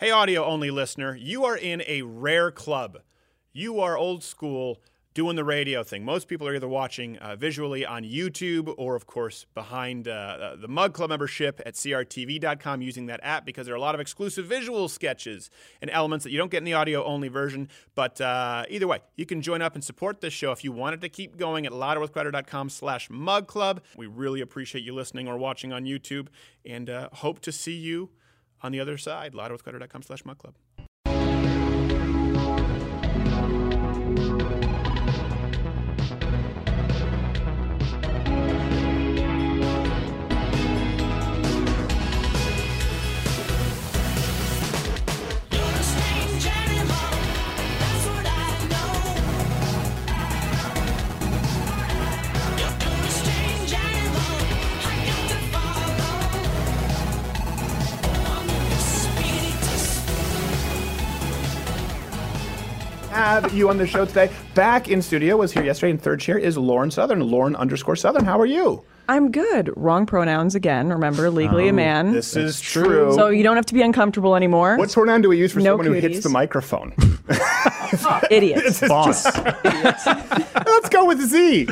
Hey, audio only listener, you are in a rare club. You are old school doing the radio thing. Most people are either watching uh, visually on YouTube or, of course, behind uh, uh, the Mug Club membership at crtv.com using that app because there are a lot of exclusive visual sketches and elements that you don't get in the audio only version. But uh, either way, you can join up and support this show if you wanted to keep going at louderwithcrowder.com slash mug club. We really appreciate you listening or watching on YouTube and uh, hope to see you on the other side. louderwithcrowder.com slash mug club. Have you on the show today. Back in studio was here yesterday in third chair is Lauren Southern. Lauren underscore Southern. How are you? I'm good. Wrong pronouns again. Remember, legally a man. This is true. so you don't have to be uncomfortable anymore. what pronoun do we use for No someone who hits the microphone? idiots? Boss. Let's go with Z.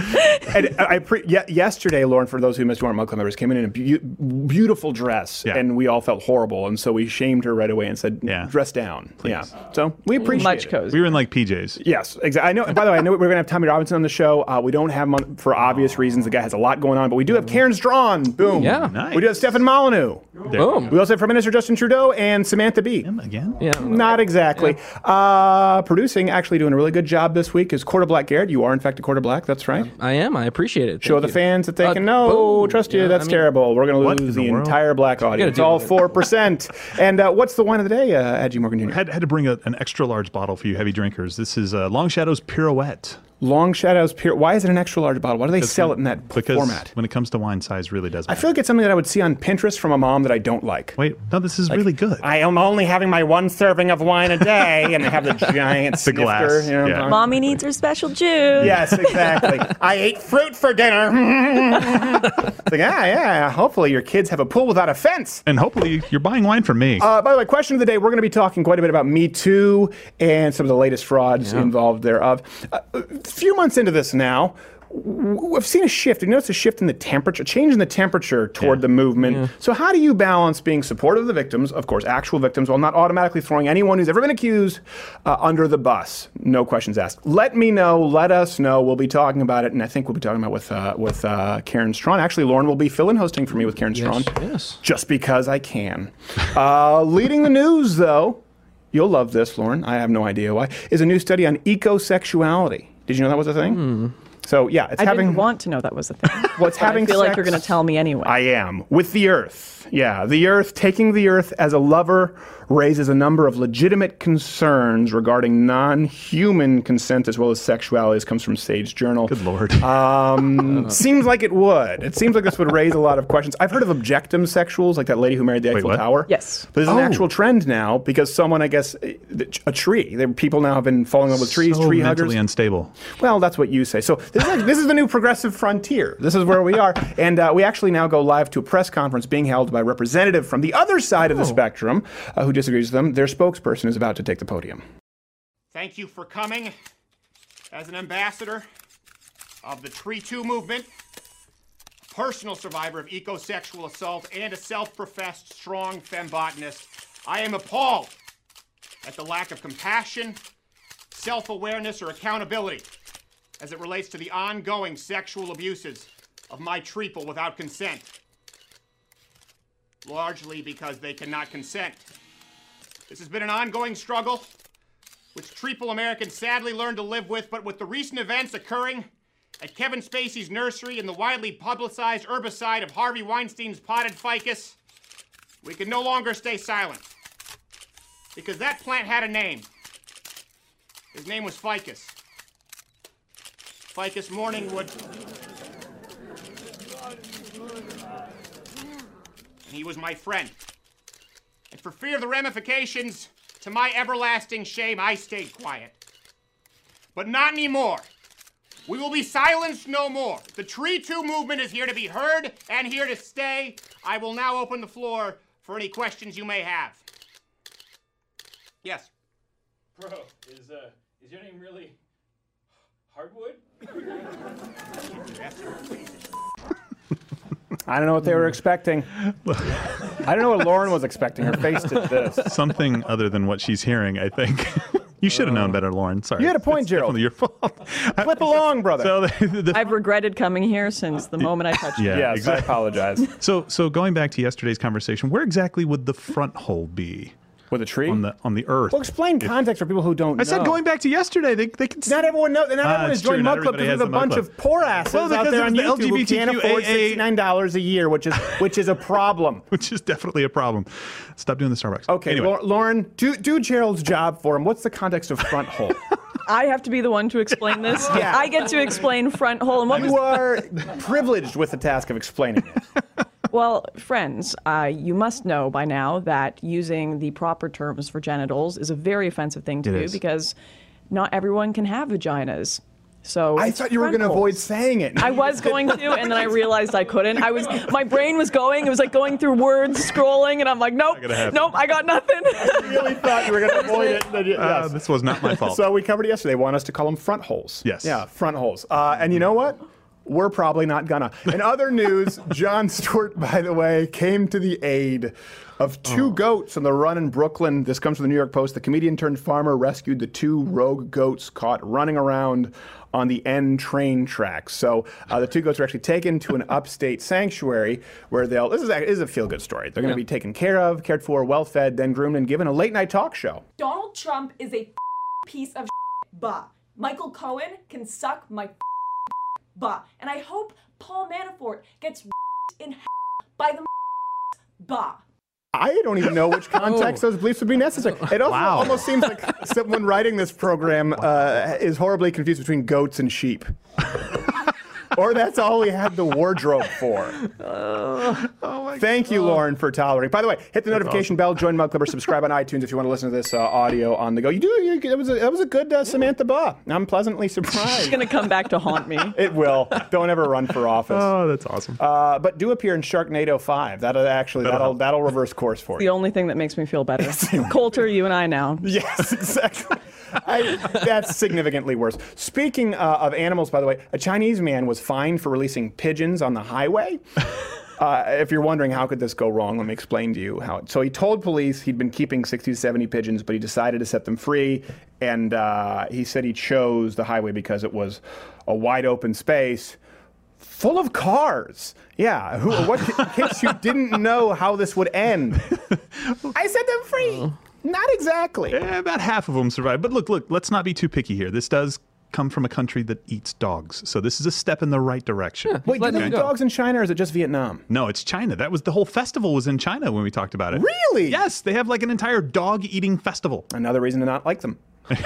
And I pre- ye- yesterday, Lauren, for those who missed, Lauren Mug Club members came in in a beau- beautiful dress, Yeah. and we all felt horrible, and so we shamed her right away and said, Yeah. "Dress down." Yeah. So we appreciate Much it. cozy. We were in like PJs. Yes, exactly. I know. By the way, I know we're going to have Tommy Robinson on the show. Uh, we don't have him on for obvious reasons. The guy has a lot going on, but we do have Karen Straughan. Boom. Yeah. Nice. We do have Stefan Molyneux. Boom. We also have Prime Minister Justin Trudeau and Samantha Bee. Him again? Yeah. Not exactly. Uh, producing, actually doing a really good job this week is Quarter Black Garrett. You are, in fact, a Quarter Black. That's right. I am. I appreciate it. Show Thank the fans that they Uh, can know. boom. Trust you. Yeah, That's I mean, terrible. We're going to lose the, the entire black audience. do All 4%. and uh, what's the wine of the day, uh, Morgan Jr.? Had, had to bring a, an extra large bottle for you heavy drinkers. This is uh, Long Shadow's Pirouette. Long Shadows Pier. Why is it an extra large bottle? Why do they sell it in that because format? when it comes to wine, size really does I matter. I feel like it's something that I would see on Pinterest from a mom that I don't like. Wait, no, this is really good. I am only having my one serving of wine a day, and they have the giant The snifter. glass, You know yeah. Mommy needs her special juice. Yes, exactly. I ate fruit for dinner. it's like, yeah, yeah. Hopefully, your kids have a pool without a fence. and hopefully you're buying wine from me. Uh, by the way, question of the day: We're going to be talking quite a bit about Me Too and some of the latest frauds involved thereof. Uh, a few months into this now. I've seen a shift. You notice a shift in the temperature, change in the temperature toward Yeah. the movement. So, how do you balance being supportive of the victims, of course, actual victims, while not automatically throwing anyone who's ever been accused uh, under the bus? No questions asked. Let me know. Let us know. We'll be talking about it, and I think we'll be talking about it with uh, with uh, Karen Straughan. Actually, Lauren will be fill-in hosting for me with Karen Straughan yes. just because I can. Uh, leading the news, though, you'll love this, Lauren. I have no idea why. Is a new study on ecosexuality. Did you know that was a thing? Hmm. So yeah, it's I having. didn't want to know that was a thing. What's But I having feel like you're going to tell me anyway. I am with the Earth. Yeah, the Earth taking the Earth as a lover raises a number of legitimate concerns regarding non-human consent as well as sexuality. This comes from Sage Journal. Good lord. Um, seems like it would. It seems like this would raise a lot of questions. I've heard of objectum sexuals, like that lady who married the Eiffel what? Tower. Yes. But there's an Oh. actual trend now because someone, I guess, a tree. There, people now have been falling in love with trees, so tree mentally huggers. unstable. Well, that's what you say. So this is, this is the new progressive frontier. This is where we are, and uh, we actually now go live to a press conference being held by a representative from the other side of the spectrum uh, who disagrees with them. Their spokesperson is about to take the podium. Thank you for coming as an ambassador of the Tree Two movement, personal survivor of ecosexual assault, and a self-professed strong fembotanist. I am appalled at the lack of compassion self awareness, or accountability as it relates to the ongoing sexual abuses of my treeple without consent. Largely because they cannot consent. This has been an ongoing struggle, which treeple Americans sadly learned to live with, but with the recent events occurring at Kevin Spacey's nursery and the widely publicized herbicide of Harvey Weinstein's potted ficus, we can no longer stay silent. Because that plant had a name. His name was Ficus. Ficus Morningwood. And he was my friend. And for fear of the ramifications, to my everlasting shame, I stayed quiet. But not anymore. We will be silenced no more. The Tree 2 movement is here to be heard and here to stay. I will now open the floor for any questions you may have. Yes. Bro, is uh is your name really Hardwood? I don't know what they were expecting. I don't know what Lauren was expecting. Her face did this. Something other than what she's hearing, I think. you should have known better, Lauren. Sorry. You had a point, It's Gerald. definitely your fault. Flip along, brother. So, the, the, I've regretted coming here since the moment I touched yeah, it. yes, exactly. I apologize. So, so going back to yesterday's conversation, where exactly would the front hole be With a tree? on the on the Earth? well, explain context for people who don't I know. said going back to yesterday. They they can. Not everyone knows. Not ah, everyone it's has joined true, Mug Club because has there's a bunch of poor asses Well, out because there on the YouTube who can't afford LGBTQAA sixty nine dollars a year, which is which is a problem. which is definitely a problem. Stop doing the Starbucks. Okay, Anyway, Lauren, do do Gerald's job for him. What's the context of front hole? I have to be the one to explain this. Yeah. I get to explain front hole. And what was you are privileged with the task of explaining it. Well, friends, uh, you must know by now that using the proper terms for genitals is a very offensive thing to It do is. because not everyone can have vaginas. So I thought you were going to avoid saying it. I was going to, and then I realized I couldn't. I was, my brain was going. It was like going through words, scrolling, and I'm like, nope, gonna nope, I got nothing. really thought you were going to avoid it. but you- uh, yes. this was not my fault. So we covered it yesterday. They want us to call them front holes. Yes. Yeah, front holes. Uh, and you know what? We're probably not gonna. In other news, Jon Stewart, by the way, came to the aid of two goats on the run in Brooklyn. This comes from the New York Post. The comedian turned farmer rescued the two rogue goats caught running around on the N train tracks. So uh, the two goats were actually taken to an upstate sanctuary where they'll. This is a, is a feel good story. They're going to be taken care of, cared for, well fed, then groomed, and given a late night talk show. Donald Trump is a piece of bah. Michael Cohen can suck my bah. And I hope Paul Manafort gets in by the bah. I don't even know which context those beliefs would be necessary. It also Wow. almost seems like someone writing this program uh, is horribly confused between goats and sheep. Or that's all we had the wardrobe for. Thank you, Lauren, for tolerating. By the way, hit the notification bell, join Mug Club, or subscribe on iTunes if you want to listen to this uh, audio on the go. You do. You, that was a, that was a good uh, Samantha Baugh. I'm pleasantly surprised. It's gonna come back to haunt me. it will. Don't ever run for office. oh, that's awesome. Uh, but do appear in Sharknado 5. That'll actually that'll help. that'll reverse course for you. The only thing that makes me feel better. Coulter, you and I now. Yes, exactly. I, that's significantly worse. Speaking uh, of animals, by the way, a Chinese man was fined for releasing pigeons on the highway. Uh, if you're wondering how could this go wrong, let me explain to you how. So he told police he'd been keeping 60 to 70 pigeons, but he decided to set them free, and uh, he said he chose the highway because it was a wide open space full of cars. Yeah, who, what in case you didn't know how this would end? I set them free. Not exactly. Eh, about half of them survived. But look, look, let's not be too picky here. This does come from a country that eats dogs. So this is a step in the right direction. Wait, do they eat dogs in China or is it just Vietnam? No, it's China. That was the whole festival was in China when we talked about it. Really? Yes, they have like an entire dog eating festival. Another reason to not like them.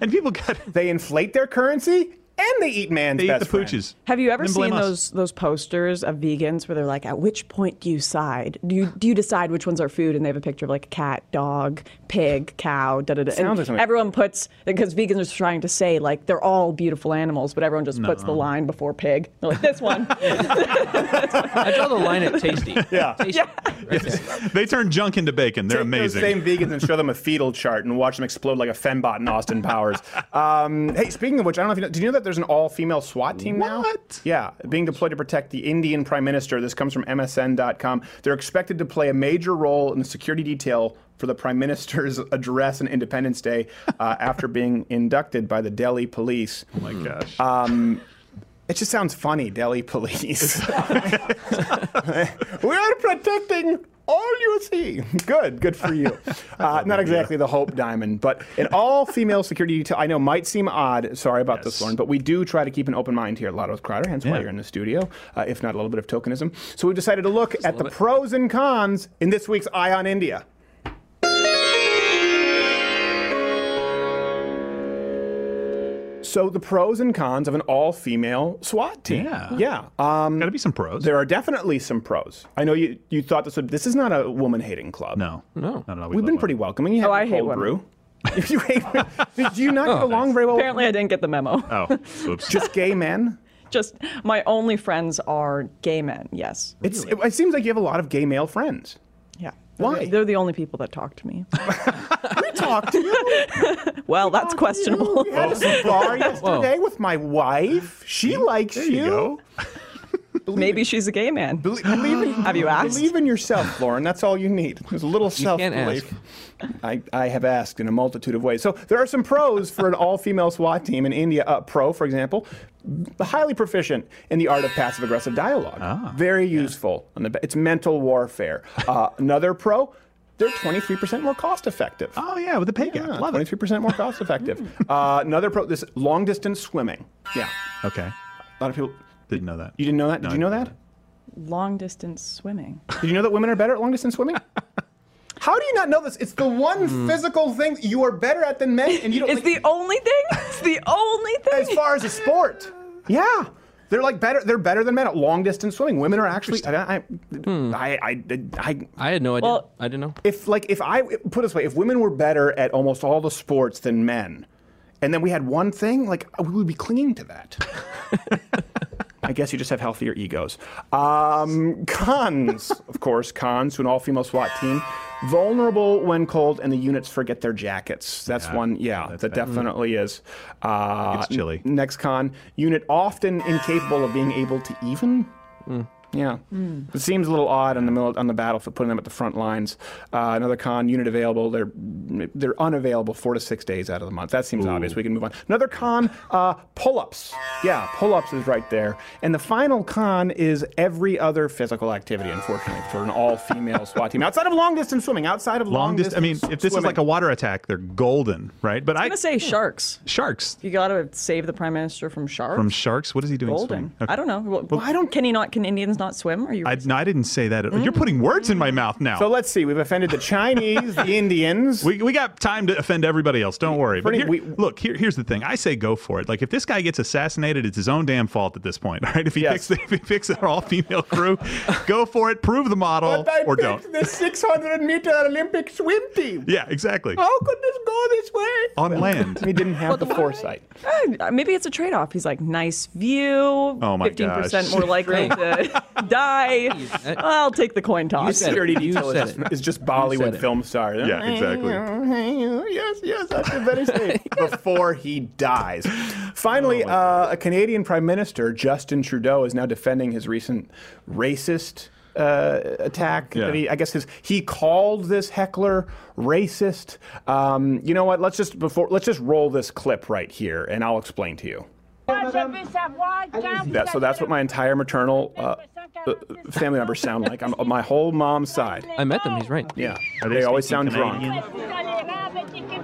And people got They inflate their currency and they eat man's they eat best the friend. pooches. Have you ever Then blame seen us. those those posters of vegans where they're like, at which point do you side? Do you do you decide which ones are food? And they have a picture of like a cat, dog, pig, cow, da da da. Sounds And like everyone puts because vegans are trying to say like they're all beautiful animals, but everyone just puts the line before pig. They're like this one. I draw the line at tasty. Yeah. Tasty. Right there. They turn junk into bacon. They're Take amazing. Those same vegans and show them a fetal chart and watch them explode like a fembot in Austin Powers. Um, hey, speaking of which, I don't know if you know, did you know that there's an all-female SWAT team now? What? Yeah, being deployed to protect the Indian Prime Minister. This comes from MSN.com. They're expected to play a major role in the security detail for the Prime Minister's address on Independence Day uh, after being inducted by the Delhi police. oh my gosh. It just sounds funny, Delhi police. we are protecting all you see. Good, good for you. Uh, not exactly the Hope Diamond, but an all-female security detail. I know might seem odd. Sorry about this, Yes. Lauren, but we do try to keep an open mind here, Lotto Crowder. Hence why Yeah. you're in the studio, uh, if not a little bit of tokenism. So we've decided to look at the love it. pros and cons in this week's Eye on India. So the pros and cons of an all-female SWAT team. Yeah. Yeah. Um, Got to be some pros. there are definitely some pros. I know you, you thought this would. This is not a woman hating club. no. No. No, no, we We've love been women. pretty welcoming. You Oh, I hate cold women. brew. you hate, did you not get along very well? Apparently, I didn't get the memo. Oh, oops. just gay men. Just my only friends are gay men. Yes. It's, it, it seems like you have a lot of gay male friends. Yeah. Why? They're the only people that talk to me. we talked to you. Well, that's questionable. We had a bar yesterday with my wife. She likes There you go. Maybe she's a gay man. Believe, believe in, Have you asked? Believe in yourself, Lauren. That's all you need. There's a little self belief. I, I have asked in a multitude of ways. So there are some pros for an all-female SWAT team in India. Uh, pro, for example, highly proficient in the art of passive-aggressive dialogue. Ah, Very useful. On the, it's mental warfare. Uh, another pro. They're 23% more cost effective. Oh yeah, with the pay gap. Yeah, Love 23% more cost effective. uh, another pro, this long distance swimming. Yeah. Okay. A lot of people, Didn't know that. you didn't know that? No, Did I you know that? Long distance swimming. Did you know that women are better at long distance swimming? How do you not know this? It's the one hmm. physical thing you are better at than men, and you don't. It's like, the only thing. It's the only thing. as far as a sport. Yeah, they're like better. They're better than men at long distance swimming. Women are actually. I, hmm. I, I, I, I, I had no idea. Well- I didn't know. if like if I put it this way, if women were better at almost all the sports than men, and then we had one thing, like we would be clinging to that. I guess you just have healthier egos. Um, cons, of course, cons to an all-female SWAT team. Vulnerable when cold, and the units forget their jackets. That's Yeah, one. Yeah, that's that bad. definitely is. Uh, It's chilly. n- Next con, unit often incapable of being able to even. Yeah, it seems a little odd on the mil- on the battlefield putting them at the front lines. Uh, another con, unit available. They're they're unavailable four to six days out of the month. That seems obvious. We can move on. Another con, uh, pull-ups. Yeah, pull-ups is right there. And the final con is every other physical activity. Unfortunately, for an all-female SWAT team, outside of long-distance swimming, outside of Long distance. I mean, if this is like a water attack, they're golden, right? But I, I'm gonna say sharks. sharks You gotta save the prime minister from sharks. from sharks. What is he doing? Golden. Okay. I don't know. Well, I don't. Can he not? Can Indians not swim? Are you? I, no, I didn't say that. You're putting words in my mouth now. So let's see. We've offended the Chinese, the Indians. We, we got time to offend everybody else. Don't worry. But here, we- look, here, here's the thing. I say go for it. Like if this guy gets assassinated, it's his own damn fault at this point. All right. If he Yes. picks if he picks our all female crew, go for it. Prove the model But I or don't. the 600 meter Olympic swim team. Yeah, exactly. How could this go this way? On land. He didn't have the foresight. Uh, maybe it's a trade-off. He's like nice view. Oh my Fifteen percent gosh. more likely to die. I'll take the coin toss. said it. Security You detail said is, it. is just Bollywood it. film star. Yeah, exactly. Yes, yes, that's very safe. Before he dies. Finally, uh, a Canadian Prime Minister, Justin Trudeau, is now defending his recent racist uh, attack. Yeah. That he, I guess his, he called this heckler racist. Um, you know what? Let's just before let's just roll this clip right here, and I'll explain to you. That, so that's what my entire maternal uh, Uh, family members sound like. I'm my whole mom's side. I met them. He's right. Yeah, Are they, always speaking sound drunk.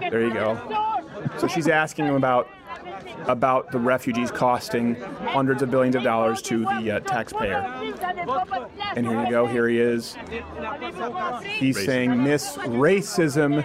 There you go. So she's asking him about about the refugees costing hundreds of billions of dollars to the uh, taxpayer. And here you go. Here he is. He's saying Miss Racism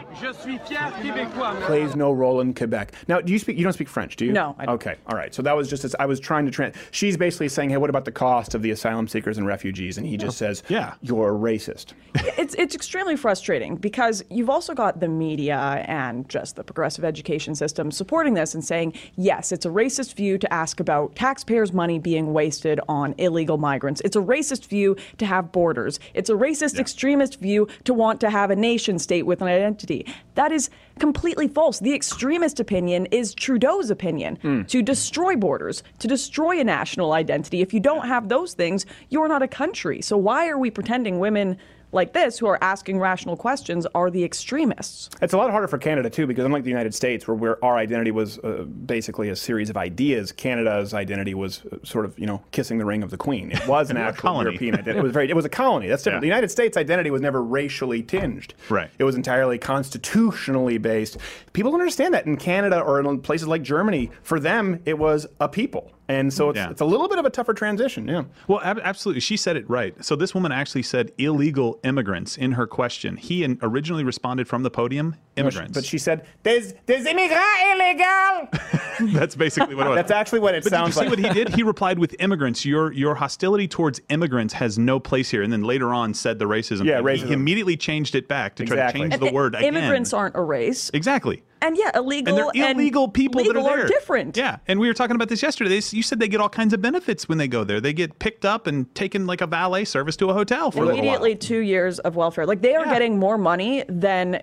plays no role in Quebec. Now, do you speak? You don't speak French, do you? No, I don't. Okay, all right. So that was just as I was trying to trans. She's basically saying, "Hey, what about the cost of the asylum seekers and refugees?" And he just says, Yeah. you're a racist." it's it's extremely frustrating because you've also got the media and just the progressive education system supporting this and saying yes it's a racist view to ask about taxpayers money being wasted on illegal migrants. It's a racist view to have borders. It's a racist extremist view to want to have a nation state with an identity. That is completely false. The extremist opinion is Trudeau's opinion. Hmm. To destroy borders to destroy a national identity. If you don't have those things you're not a country. So why are we pretending women like this, who are asking rational questions, are the extremists. It's a lot harder for Canada too, because unlike the United States, where, where our identity was uh, basically a series of ideas, Canada's identity was uh, sort of you know kissing the ring of the Queen. It was an actual colony. European identity. It was very. It was a colony. That's different. Yeah. The United States identity was never racially tinged. Right. It was entirely constitutionally based. People don't understand that in Canada or in places like Germany. For them, it was a people, and so it's, Yeah. it's a little bit of a tougher transition. Yeah. Well, ab- absolutely. She said it right. So this woman actually said illegal immigrants in her question. He in- originally responded from the podium, immigrants. But she said, "There's there's immigrant illegal." That's basically what it was. That's actually what it But sounds did you see like. what he did? He replied with immigrants. Your your hostility towards immigrants has no place here. And then later on said the racism. Yeah, thing. He immediately changed it back to try to change the word again. Immigrants aren't a race. Exactly. And yeah, illegal and they're illegal people legal that are there. different. Yeah, and we were talking about this yesterday. They, you said they get all kinds of benefits when they go there. They get picked up and taken like a valet service to a hotel for a while. immediately two years of welfare. Like they are Yeah. getting more money than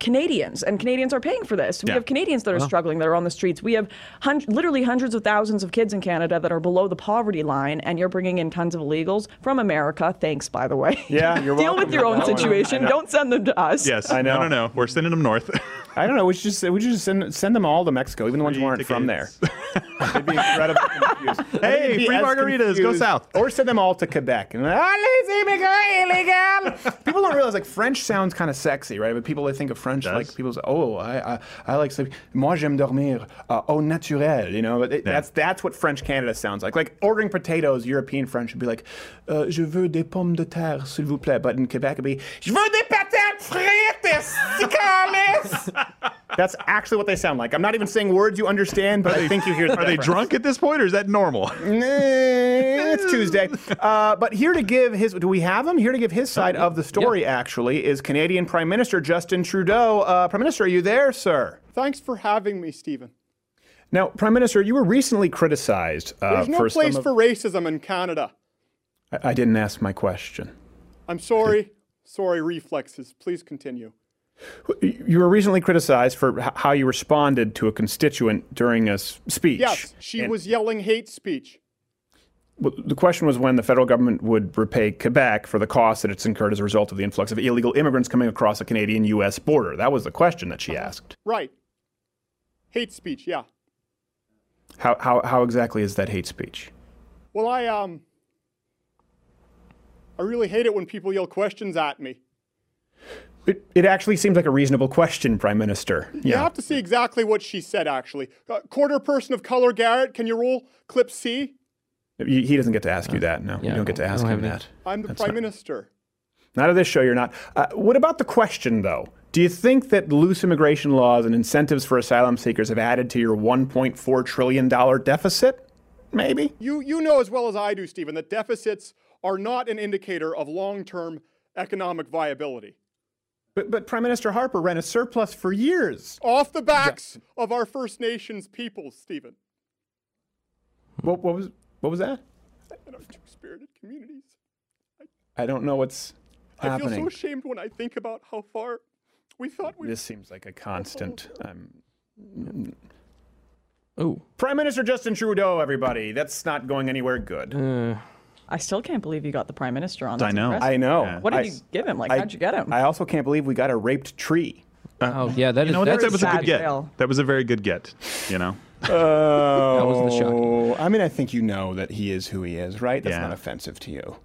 Canadians, and Canadians are paying for this. We Yeah. have Canadians that are struggling, that are on the streets. We have hun- literally hundreds of thousands of kids in Canada that are below the poverty line, and you're bringing in tons of illegals from America. Thanks, by the way. Yeah, you're Deal welcome. with your own situation. Don't send them to us. Yes, I know. No, no, no. We're sending them north. I don't know. We should just we should just send send them all to Mexico, even the ones who aren't from there. They'd be incredibly confused. Hey, free as margaritas, go south. Or send them all to Quebec. And immigrants illegal. People don't realize like French sounds kind of sexy, right? But people they think of French like people say, oh, I I, I like sleep. Moi j'aime dormir uh, au naturel. You know, but it, Yeah. that's that's what French Canada sounds like. Like ordering potatoes, European French would be like, uh, je veux des pommes de terre, s'il vous plaît. But in Quebec it'd be, je veux des patates frites, sicales. That's actually what they sound like. I'm not even saying words you understand, but I think you hear. The Are they drunk at this point, or is that normal? It's Tuesday. Uh, but here to give his, do we have him? Here to give his side of the story, actually, is Canadian Prime Minister Justin Trudeau. Uh, Prime Minister, are you there, sir? Thanks for having me, Stephen. Now, Prime Minister, you were recently criticized uh, There's no for place some of- for racism in Canada. I, I didn't ask my question. I'm sorry. Sorry, reflexes. Please continue. You were recently criticized for how you responded to a constituent during a speech. Yes, she And- was yelling hate speech. Well, the question was when the federal government would repay Quebec for the costs that it's incurred as a result of the influx of illegal immigrants coming across the Canadian U.S. border. That was the question that she asked. Right. Hate speech, yeah. How, how, how exactly is that hate speech? Well, I um I really hate it when people yell questions at me. It, it actually seems like a reasonable question, Prime Minister. You have to see exactly what she said actually. Uh, quarter person of color Garrett, can you roll clip C? He he doesn't get to ask you that. No, yeah, you don't get to ask him have any- that. I'm the That's prime not- minister. Not of this show, you're not. Uh, what about the question, though? Do you think that loose immigration laws and incentives for asylum seekers have added to your $1.4 trillion deficit? Maybe. You you know as well as I do, Stephen, that deficits are not an indicator of long-term economic viability. But, but Prime Minister Harper ran a surplus for years. Off the backs of our First Nations peoples, Stephen, What, what was what was that? and our two-spirited communities. I don't know what's happening. I feel so ashamed when I think about how far we thought we This seems like a constant. Um, Ooh. Prime Minister Justin Trudeau, everybody. That's not going anywhere good. Uh, I still can't believe you got the prime minister on. This. I know. impressive. I know. Yeah. What did I- you give him? Like, I- how'd you get him? I also can't believe we got a raped tree. Uh, oh, yeah, that is know? That, that was a sad good get. fail. That was a very good get. You know. Oh, that was the shocking I mean, I think you know that he is who he is, right? That's Yeah. not offensive to you.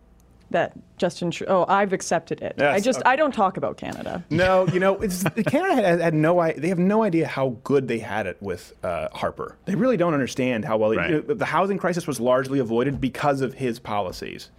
That Justin. Tru- oh, I've accepted it. I just okay. I don't talk about Canada. No, you know, it's, Canada had, had no idea. They have no idea how good they had it with uh, Harper. They really don't understand how well Right. you know, the housing crisis was largely avoided because of his policies,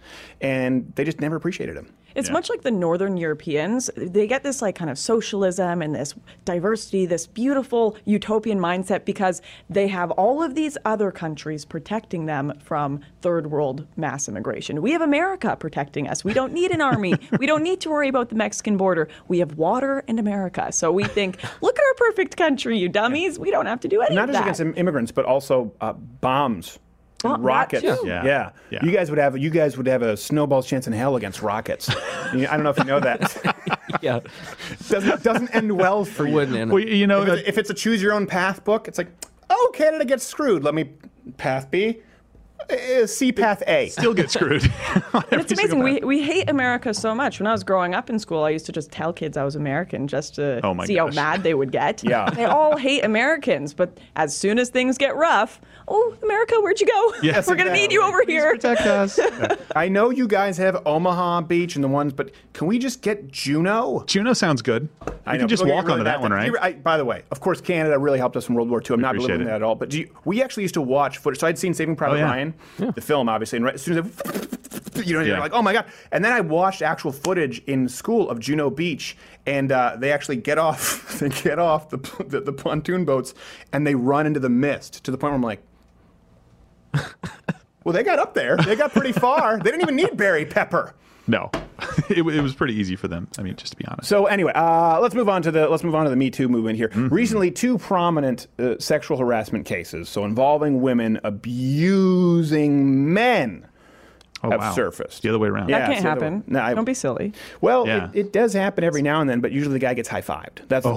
and they just never appreciated him. It's Yeah. much like the Northern Europeans. They get this like kind of socialism and this diversity, this beautiful utopian mindset because they have all of these other countries protecting them from third world mass immigration. We have America protecting us. We don't need an army. we don't need to worry about the Mexican border. We have water and America. So we think, look at our perfect country, you dummies. We don't have to do any Not just against im- immigrants, but also uh, bombs. Well, and that rockets. too. Yeah. yeah, Yeah. You guys would have you guys would have a snowball's chance in hell against rockets. I don't know if you know that. yeah. doesn't doesn't end well for you. Wouldn't end. Well, you know If, that. it's, if it's a choose your own path book, it's like, oh, Canada gets screwed. Let me path B, Uh, uh, C path A. Still get screwed. And it's amazing. We, we hate America so much. When I was growing up in school, I used to just tell kids I was American just to Oh see gosh. how mad they would get. Yeah. They all hate Americans, but as soon as things get rough, oh, America, where'd you go? Yes, We're going to need you over here. protect us. I know you guys have Omaha Beach and the ones, but can we just get Juneau? Juno sounds good. We I know, can just people walk really onto mad that one, right? I- by the way, of course, Canada really helped us in World War II. I'm not appreciate belittling it. that at all. But do you, we actually used to watch footage. So I'd seen Saving Private Oh, yeah. Ryan, the film, obviously, and right, as soon as it, you know, you're Yeah. like, oh my god. And then I watched actual footage in school of Juno Beach, and uh, they actually get off, they get off the, the the pontoon boats, and they run into the mist to the point where I'm like. Well, they got up there. They got pretty far. They didn't even need Barry Pepper. No. it, it was pretty easy for them. I mean, just to be honest. So anyway, uh, let's move on to the let's move on to the Me Too movement here. Mm-hmm. Recently, two prominent uh, sexual harassment cases, so involving women abusing men, oh, have wow. surfaced. The other way around. Yeah. that can't it's the other happen. No, I- Don't be silly. Well, Yeah. it, it does happen every now and then, but usually the guy gets high fived. That's the.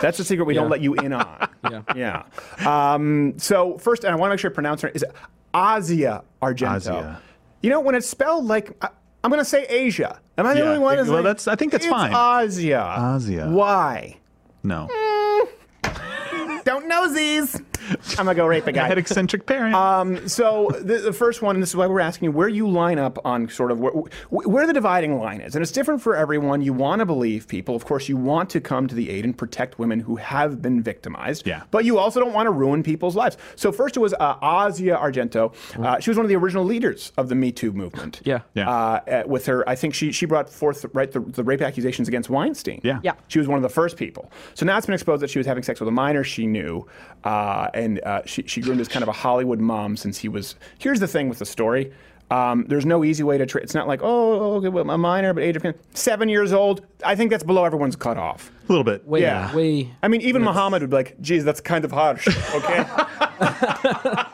That's the secret we don't let you in on. Yeah. Yeah. Um, so first, and I want to make sure I pronounce her. Is it Asia Argento? Asia. You know when it's spelled like. I'm going to say Asia. Am I the only one? Well, like- that's- I think that's it's fine. Asia. Asia. Why? No. Mm. Don't know these. I'm gonna go rape a guy. I had eccentric parent. Um, so the, the first one, and this is why we're asking you, where you line up on sort of where, where the dividing line is, and it's different for everyone. You want to believe people, of course, you want to come to the aid and protect women who have been victimized. Yeah. But you also don't want to ruin people's lives. So first, it was uh, Asia Argento. Uh, she was one of the original leaders of the Me Too movement. Yeah. Yeah. Uh, uh, with her, I think she she brought forth right the, the rape accusations against Weinstein. Yeah. Yeah. She was one of the first people. So now it's been exposed that she was having sex with a minor she knew, uh, and uh, she, she grew into this kind of a Hollywood mom since he was. Here's the thing with the story. Um, there's no easy way to. Tra- it's not like oh, okay, well, a minor, but age of seven years old. I think that's below everyone's cutoff. a little bit. Way, Yeah. way. I mean, even Muhammad would be like, geez, that's kind of harsh, okay?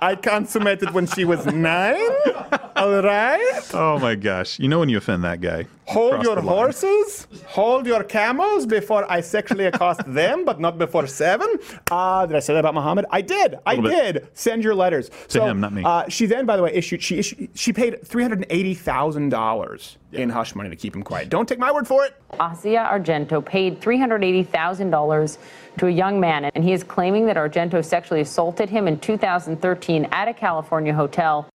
I consummated when she was nine, all right? Oh my gosh. You know when you offend that guy. Hold your horses, hold your camels before I sexually accost them, but not before seven. Uh, did I say that about Muhammad? I did. I Little bit. did. Send your letters to him, not me. Uh, she then, by the way, issued. She issued. She paid three hundred eighty thousand dollars in hush money to keep him quiet. Don't take my word for it. Asia Argento paid $380,000 to a young man, and he is claiming that Argento sexually assaulted him in 2013 at a California hotel.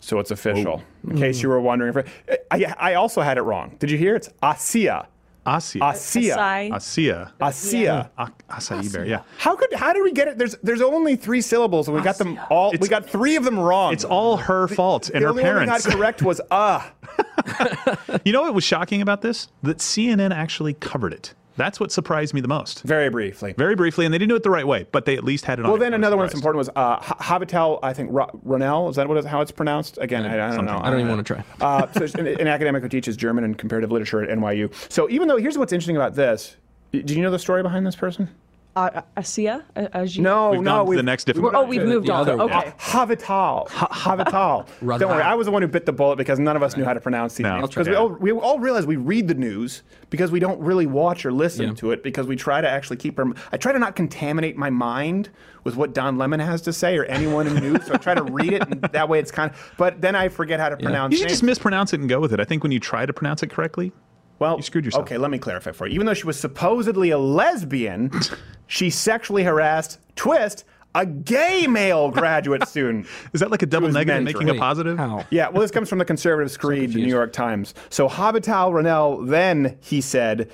So it's official. In case you were wondering, if I, I also had it wrong. Did you hear? It's Asia. Asia. Asia. Asai. Asia. Asia. Acai bear. Yeah. How could? How did we get it? There's there's only three syllables, and we got them all. we It's- got three of them wrong. It's all her fault and the her only one we parents. got correct was ah. You know what was shocking about this? That CNN actually covered it. That's what surprised me the most. Very briefly. Very briefly, and they didn't do it the right way, but they at least had it on. Well, then I was another one that's important was uh, H- Habitel, I think, Ro- Ronell. Is that what it, how it's pronounced? Again, I, I don't know. I don't even want to try. Uh, so an, an academic who teaches German and comparative literature at NYU. So even though, here's what's interesting about this. Do you know the story behind this person? Uh, Asia? Uh, Asia? No, We've no. gone to we've- the next different. Oh, we've moved on. other one. Okay. Havital. Havital. Don't worry, I was the one who bit the bullet because none of us knew how to pronounce these No. names. I'll. Because we all, we all realize we read the news because we don't really watch or listen Yeah. to it because we try to actually keep our. I try to not contaminate my mind with what Don Lemon has to say or anyone in news. So I try to read it, and that way it's kind of. But then I forget how to pronounce. It. You should names. just mispronounce it and go with it. I think when you try to pronounce it correctly, Well, You screwed yourself. Okay, let me clarify for you. Even though she was supposedly a lesbian, she sexually harassed, twist, a gay male graduate student. is that like a double negative mentoring. making a positive? How? Yeah, well, this comes from the conservative screed, the New York Times. So Habital Ronell, then he said,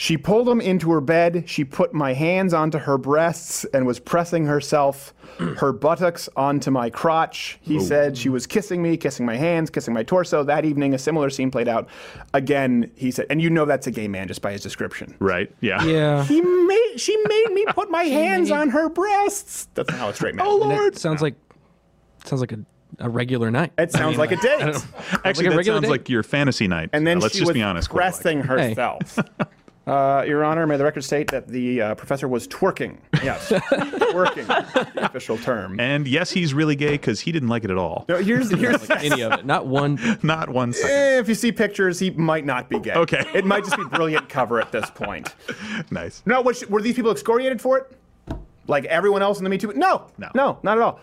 she pulled him into her bed. She put my hands onto her breasts and was pressing herself, her buttocks onto my crotch. He said she was kissing me, kissing my hands, kissing my torso. That evening, a similar scene played out. Again, he said, and you know that's a gay man just by his description. Right? Yeah. Yeah. He made, she made me put my hands on her breasts. That's not how a straight man. Oh. Lord! It sounds like sounds like a, a regular night. It sounds like a date. Actually, like a that sounds date. like your fantasy night. And then Uh, let's she just was be honest. quite like. pressing herself. Uh, Your Honor, may the record state that the uh, professor was twerking. Yes, twerking, the official term. And yes, he's really gay because he didn't like it at all. No, here's here's. Any of it. Not one. Not one second. Eh, If you see pictures, he might not be gay. Okay. It might just be brilliant cover at this point. Nice. No, was, were these people excoriated for it? Like everyone else in the Me Too? No. No. No, not at all.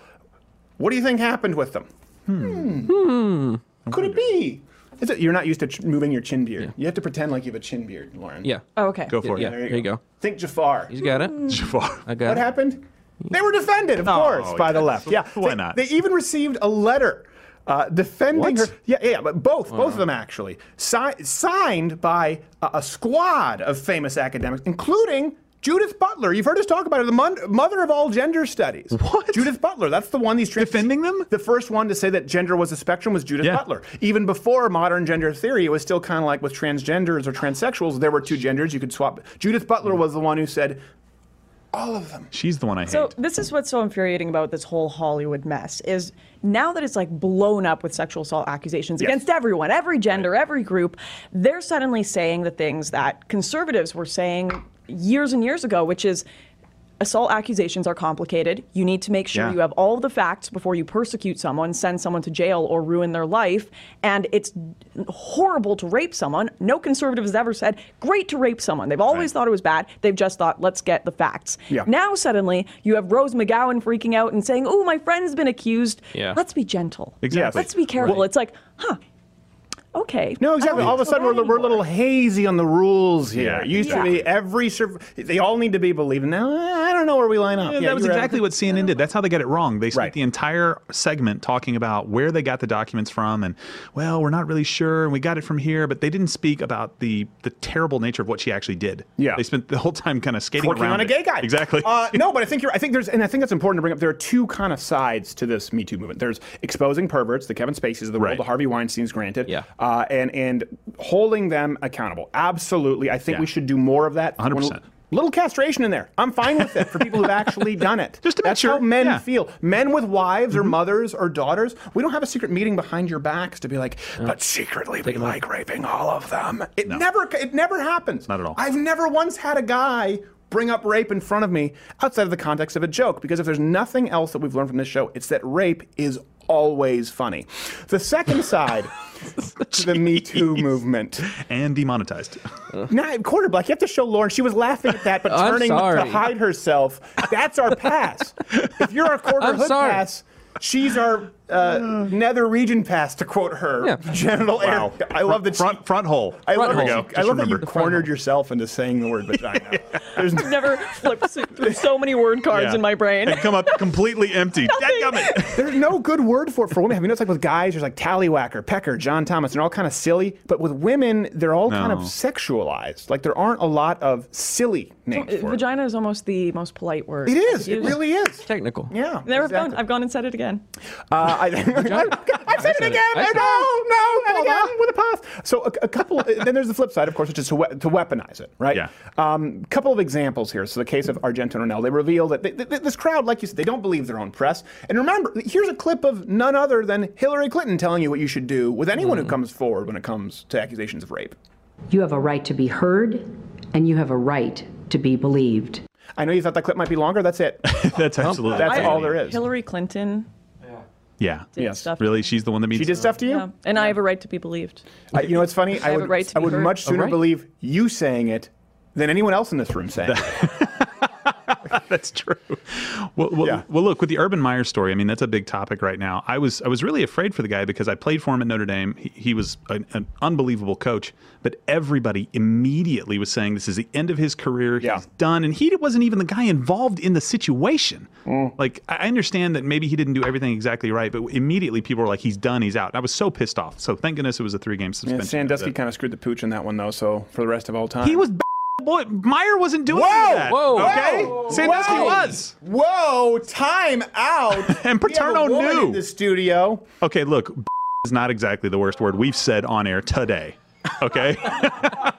What do you think happened with them? Hmm. Could it be? Is it, you're not used to ch- moving your chin beard. You have to pretend like you have a chin beard, Lauren. Yeah. Oh, okay. Go for Yeah. it. There you go. Think Jafar. He's got it. Jafar. I got it. What it. happened? They were defended, of Oh, course, by the left. Yeah. Why They- not? They even received a letter uh, defending What? her. Yeah, yeah, but both, both of them actually, si- signed by a, a squad of famous academics, including. Judith Butler, you've heard us talk about her, the mon- mother of all gender studies. What? Judith Butler, that's the one these trans- Defending them? The first one to say that gender was a spectrum was Judith Yeah. Butler. Even before modern gender theory, it was still kind of like with transgenders or transsexuals, there were two genders, you could swap. Judith Butler was the one who said, All of them. She's the one I hate. So this is what's so infuriating about this whole Hollywood mess is now that it's like blown up with sexual assault accusations Yes. against everyone, every gender, every group, they're suddenly saying the things that conservatives were saying years and years ago, which is assault accusations are complicated. You need to make sure Yeah. you have all of the facts before you persecute someone, send someone to jail, or ruin their life. And it's horrible to rape someone. No conservative has ever said, great to rape someone. They've always Right. thought it was bad. They've just thought, let's get the facts. Yeah. Now suddenly you have Rose McGowan freaking out and saying, oh, my friend's been accused. Yeah. Let's be gentle. Exactly. Let's be careful. It's like, huh, okay. No, exactly. All of a sudden, we're, we're a little hazy on the rules here. Yeah. It used Yeah. to be every sur- they all need to be believed. Now I don't know where we line up. Yeah, Yeah, that was you're right. exactly what CNN did. That's how they got it wrong. They spent Right. the entire segment talking about where they got the documents from, and well, we're not really sure, and we got it from here, but they didn't speak about the the terrible nature of what she actually did. Yeah. they spent the whole time kind of skating working around on a it. gay guy. Exactly. Uh, no, but I think you're. I think there's, and I think that's important to bring up. There are two kind of sides to this Me Too movement. There's exposing perverts, the Kevin Spaceys of the world, Right. the Harvey Weinstein's, granted, Yeah. uh, Uh, and and holding them accountable. Absolutely, I think Yeah. we should do more of that. 100%. Little castration in there. I'm fine with it for people who've actually done it. Just to make That's sure, how men yeah. feel. Men with wives or mm-hmm. mothers or daughters, we don't have a secret meeting behind your backs to be like, but secretly we like raping all of them. It never, it never happens. Not at all. I've never once had a guy bring up rape in front of me outside of the context of a joke because if there's nothing else that we've learned from this show, it's that rape is always funny. The second side to the Me Too movement. and demonetized. Now, quarterback. you have to show Lauren. She was laughing at that, but I'm turning to hide herself. That's our pass. If you're a quarter I'm hood sorry. pass, she's our uh, nether region pass, to quote her. Yeah. Genital Wow. air. I love that front she, front hole. I Front love, that hole. you, I Just love that you remember. cornered yourself into saying the word vagina. There's no, Never flipped through so many word cards Yeah. in my brain. and come up completely empty. There's no good word for it for women. Have you noticed, like with guys, there's like Tallywhacker, Pecker, John Thomas, and they're all kind of silly. But with women, they're all kind of sexualized. Like there aren't a lot of silly names for. Vagina is almost the most polite word. It is. It Used. really is. Technical. Yeah. Never exactly. gone. I've gone and said it again. Uh, I, I've said it it. again. I I said know, no, and again with a pause. So a, a couple. then there's the flip side, of course, which is to, we- to weaponize it, right? Yeah. Um, couple of examples here. So the case of Argento and Ornell, they reveal that they, th- this crowd, like you said, they don't believe their own press. And remember, here's a clip of none other than Hillary Clinton telling you what you should do with anyone who comes forward when it comes to accusations of rape. You have a right to be heard, and you have a right to be believed. I know you thought that clip might be longer. That's it. That's absolutely. That's I- all there is. Hillary Clinton Yeah. did Yes. stuff. Really, she's the one that means. She did stuff to you. Yeah. And I have a right to be believed. Uh, you know what's funny? I have a would, right to I be would heard. much sooner right? believe you saying it than anyone else in this room saying it. That's true. Well, well, Yeah. well, look with the Urban Meyer story. I mean, that's a big topic right now. I was I was really afraid for the guy because I played for him at Notre Dame. He, he was an, an unbelievable coach, but everybody immediately was saying this is the end of his career. Yeah. He's done, and he wasn't even the guy involved in the situation. Mm. Like I understand that maybe he didn't do everything exactly right, but immediately people were like, "He's done. He's out." And I was so pissed off. So thank goodness it was a three game Yeah, suspension. Sandusky kind of screwed the pooch in that one, though. So for the rest of all time, he was. Boy, Meyer wasn't doing Whoa! that. Whoa! Okay, Whoa! Sandusky Whoa! was. Whoa! Time out. And We have a Paterno woman knew. in the studio. Okay, look, is not exactly the worst word we've said on air today. Okay.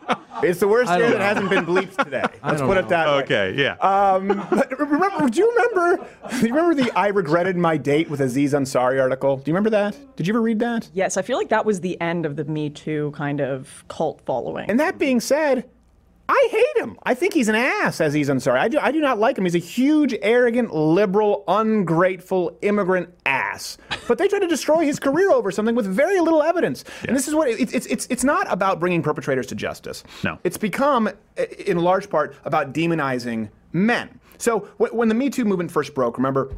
It's the worst I year that hasn't been bleeped today. Let's don't put it know. that way. okay. Yeah. Um, but remember, do you remember? Do you remember the "I regretted my date with Aziz Ansari" article? Do you remember that? Did you ever read that? Yes, I feel like that was the end of the Me Too kind of cult following. And that being said, I hate him. I think he's an ass, Aziz Ansari. I do, I do not like him. He's a huge, arrogant, liberal, ungrateful immigrant ass. But they try to destroy his career over something with very little evidence. And this is what it's, it's, it's, it's not about bringing perpetrators to justice. No. It's become, in large part, about demonizing men. So when the Me Too movement first broke, remember,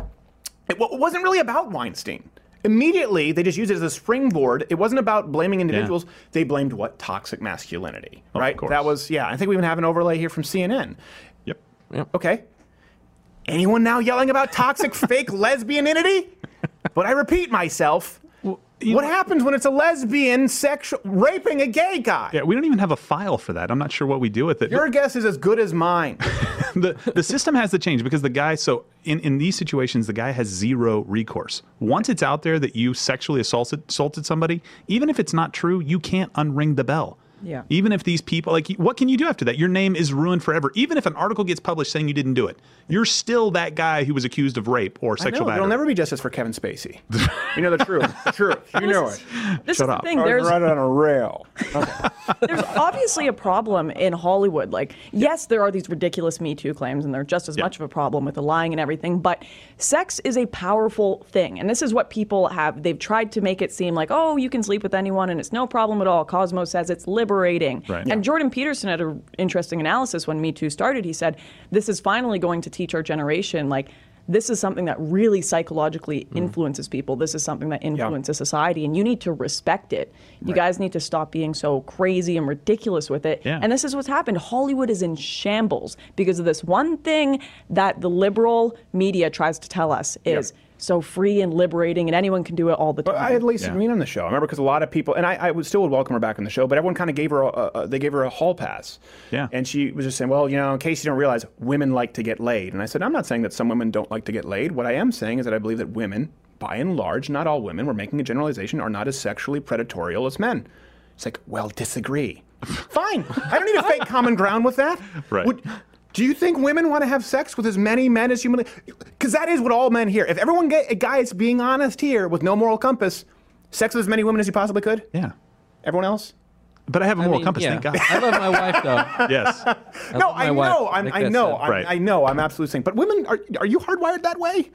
it wasn't really about Weinstein. Immediately, they just used it as a springboard. It wasn't about blaming individuals. They blamed what? Toxic masculinity, Of right? course. That was, yeah. I think we even have an overlay here from CNN. yep. Okay. Anyone now yelling about toxic fake lesbianinity? But I repeat myself. You what know- happens when it's a lesbian sexual raping a gay guy? Yeah, we don't even have a file for that. I'm not sure what we do with it. Your guess is as good as mine. the the system has to change because the guy so in, in these situations the guy has zero recourse once it's out there that you sexually assaulted assaulted somebody even if it's not true you can't unring the bell Yeah. Even if these people, like, what can you do after that? Your name is ruined forever. Even if an article gets published saying you didn't do it, you're still that guy who was accused of rape or I sexual know, battery. there'll never be justice for Kevin Spacey. you know the truth. The truth. You know it. This Shut is up. the thing. I There's right on a rail. there's obviously a problem in Hollywood. Like, yes, there are these ridiculous Me Too claims, and they're just as much of a problem with the lying and everything. But sex is a powerful thing, and this is what people have. They've tried to make it seem like, oh, you can sleep with anyone, and it's no problem at all. Cosmo says it's liberating. Right. And Jordan Peterson had an interesting analysis when Me Too started. He said, this is finally going to teach our generation, like. This is something that really psychologically Mm. influences people. This is something that influences society, and you need to respect it. You guys need to stop being so crazy and ridiculous with it. Yeah. And this is what's happened. Hollywood is in shambles because of this one thing that the liberal media tries to tell us is so free and liberating, and anyone can do it all the time. But I had Lisa Yeah. Green on the show. I remember because a lot of people, and I, I would still would welcome her back on the show, but everyone kind of gave her, a, a, they gave her a hall pass. Yeah. And she was just saying, well, you know, in case you don't realize, women like to get laid. And I said, I'm not saying that some women don't like to get laid. What I am saying is that I believe that women, by and large, not all women, we're making a generalization, are not as sexually predatorial as men. It's like, well, disagree. Fine. I don't need a fake common ground with that. Right. Would- do you think women want to have sex with as many men as humanly? Because that is what all men hear. If everyone get, guys being honest here with no moral compass, sex with as many women as you possibly could. yeah. Everyone else? But I have a I moral mean, compass, yeah. thank God. I love my wife though. yes. no, I know. I'm, I know. I'm, Right. I know. I'm absolutely saying. But women, are, are you hardwired that way?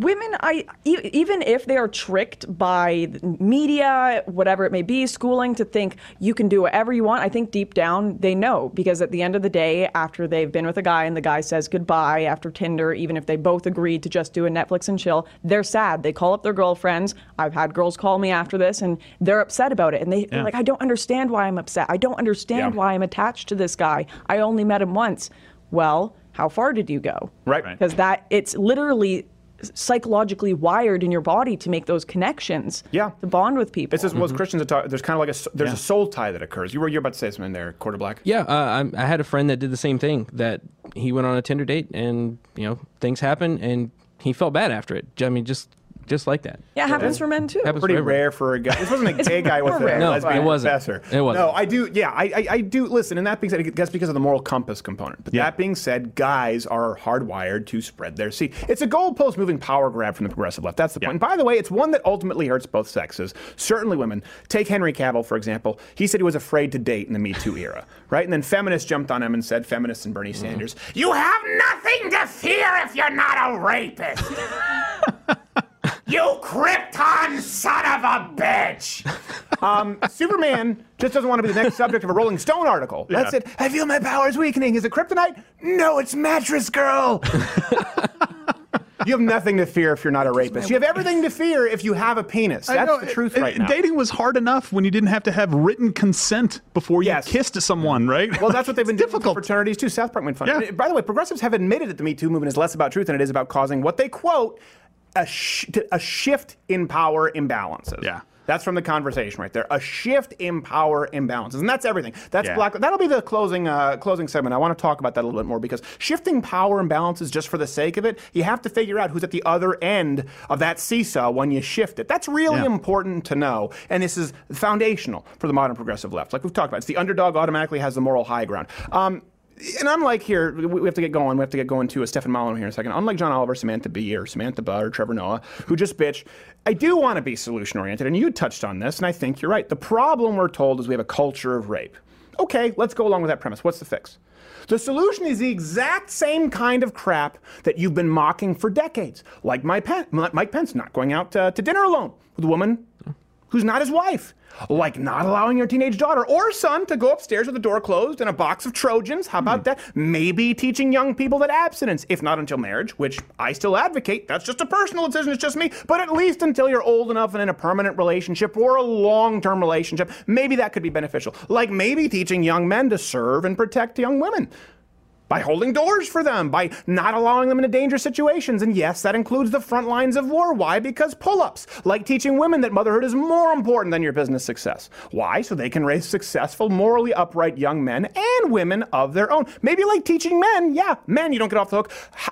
Women i e- even if they are tricked by media whatever it may be schooling to think you can do whatever you want i think deep down they know because at the end of the day after they've been with a guy and the guy says goodbye after tinder even if they both agreed to just do a netflix and chill they're sad they call up their girlfriends i've had girls call me after this and they're upset about it and they, they're Yeah. like i don't understand why i'm upset i don't understand Yeah. why i'm attached to this guy i only met him once well how far did you go Right. Right. because that it's literally psychologically wired in your body to make those connections Yeah. to bond with people It's just well, as Christians are talk, there's kind of like a, there's Yeah. a soul tie that occurs. You were you're about to say something there, quarter black. Yeah, uh, I, I had a friend that did the same thing. That he went on a Tinder date, and you know things happen, and he felt bad after it. I mean, just just like that. yeah it happens for men too Happens Pretty for everyone. rare for a guy. This wasn't a gay guy with more a rare. No, lesbian it wasn't. professor. It wasn't. No, I do. Yeah, I, I, I do. Listen, and that being said, that's because of the moral compass component. But Yeah. that being said, guys are hardwired to spread their seed. It's a goalpost moving power grab from the progressive left. That's the point. And by the way, it's one that ultimately hurts both sexes. Certainly women. Take Henry Cavill for example. He said he was afraid to date in the Me Too era, right? And then feminists jumped on him and said, feminists and Bernie Mm-hmm. Sanders, you have nothing to fear if you're not a rapist. You Krypton son of a bitch! um, Superman just doesn't want to be the next subject of a Rolling Stone article. That's it. I feel my powers weakening. Is it kryptonite? No, it's mattress girl. you have nothing to fear if you're not a rapist. You have everything to fear if you have a penis. That's know, the truth uh, right now. Dating was hard enough when you didn't have to have written consent before you Yes. kissed someone, right? Well, that's what they've been doing with difficult. fraternities too. South Park made fun. Yeah. By the way, progressives have admitted that the Me Too movement is less about truth than it is about causing what they quote a, sh- a shift in power imbalances. Yeah. That's from the conversation right there. A shift in power imbalances, and that's everything. That's Yeah. black. That'll be the closing uh, closing segment. I want to talk about that a little bit more because shifting power imbalances just for the sake of it, you have to figure out who's at the other end of that seesaw when you shift it. That's really Yeah. important to know, and this is foundational for the modern progressive left. Like we've talked about, it's the underdog automatically has the moral high ground. Um, and unlike here, we have to get going. We have to get going to a Stefan Molyneux here in a second. Unlike John Oliver, Samantha Bee, or Samantha Budd, or Trevor Noah, who just bitch, I do want to be solution oriented. And you touched on this, and I think you're right. The problem we're told is we have a culture of rape. Okay, let's go along with that premise. What's the fix? The solution is the exact same kind of crap that you've been mocking for decades, like Mike Pence not going out uh, to dinner alone with a woman who's not his wife. Like not allowing your teenage daughter or son to go upstairs with the door closed and a box of Trojans. How about hmm. that? Maybe teaching young people that abstinence, if not until marriage, which I still advocate, that's just a personal decision, it's just me, but at least until you're old enough and in a permanent relationship or a long term relationship, maybe that could be beneficial. Like maybe teaching young men to serve and protect young women. By holding doors for them, by not allowing them into dangerous situations. And yes, that includes the front lines of war. Why? Because pull ups, like teaching women that motherhood is more important than your business success. Why? So they can raise successful, morally upright young men and women of their own. Maybe like teaching men, yeah, men, you don't get off the hook,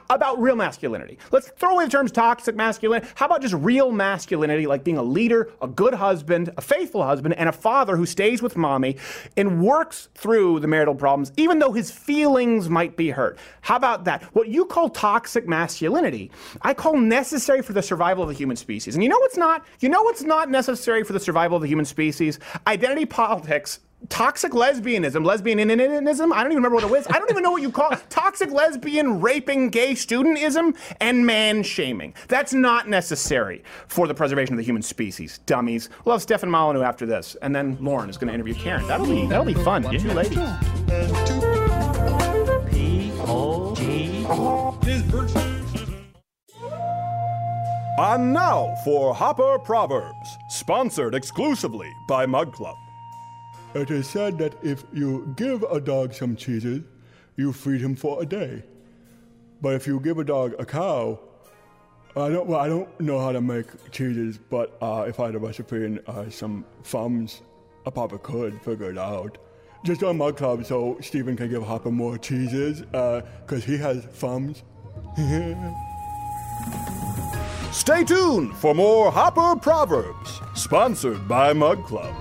about real masculinity. Let's throw away the terms toxic masculinity. How about just real masculinity, like being a leader, a good husband, a faithful husband, and a father who stays with mommy and works through the marital problems, even though his feelings might be hurt? How about that? What you call toxic masculinity, I call necessary for the survival of the human species. And you know what's not? You know what's not necessary for the survival of the human species? Identity politics toxic lesbianism, lesbianism. I don't even remember what it was. I don't even know what you call it. toxic lesbian raping gay studentism and man shaming. That's not necessary for the preservation of the human species. Dummies. We'll have Stefan Molyneux after this, and then Lauren is going to interview Karen. That'll be that'll be fun. Two ladies. And now for Hopper Proverbs, sponsored exclusively by Mug Club. It is said that if you give a dog some cheeses, you feed him for a day. But if you give a dog a cow, I don't. Well, I don't know how to make cheeses, but uh, if I had a recipe and uh, some thumbs, I probably could figure it out. Just on Mug Club, so Stephen can give Hopper more cheeses, uh, because he has thumbs. Stay tuned for more Hopper Proverbs, sponsored by Mug Club.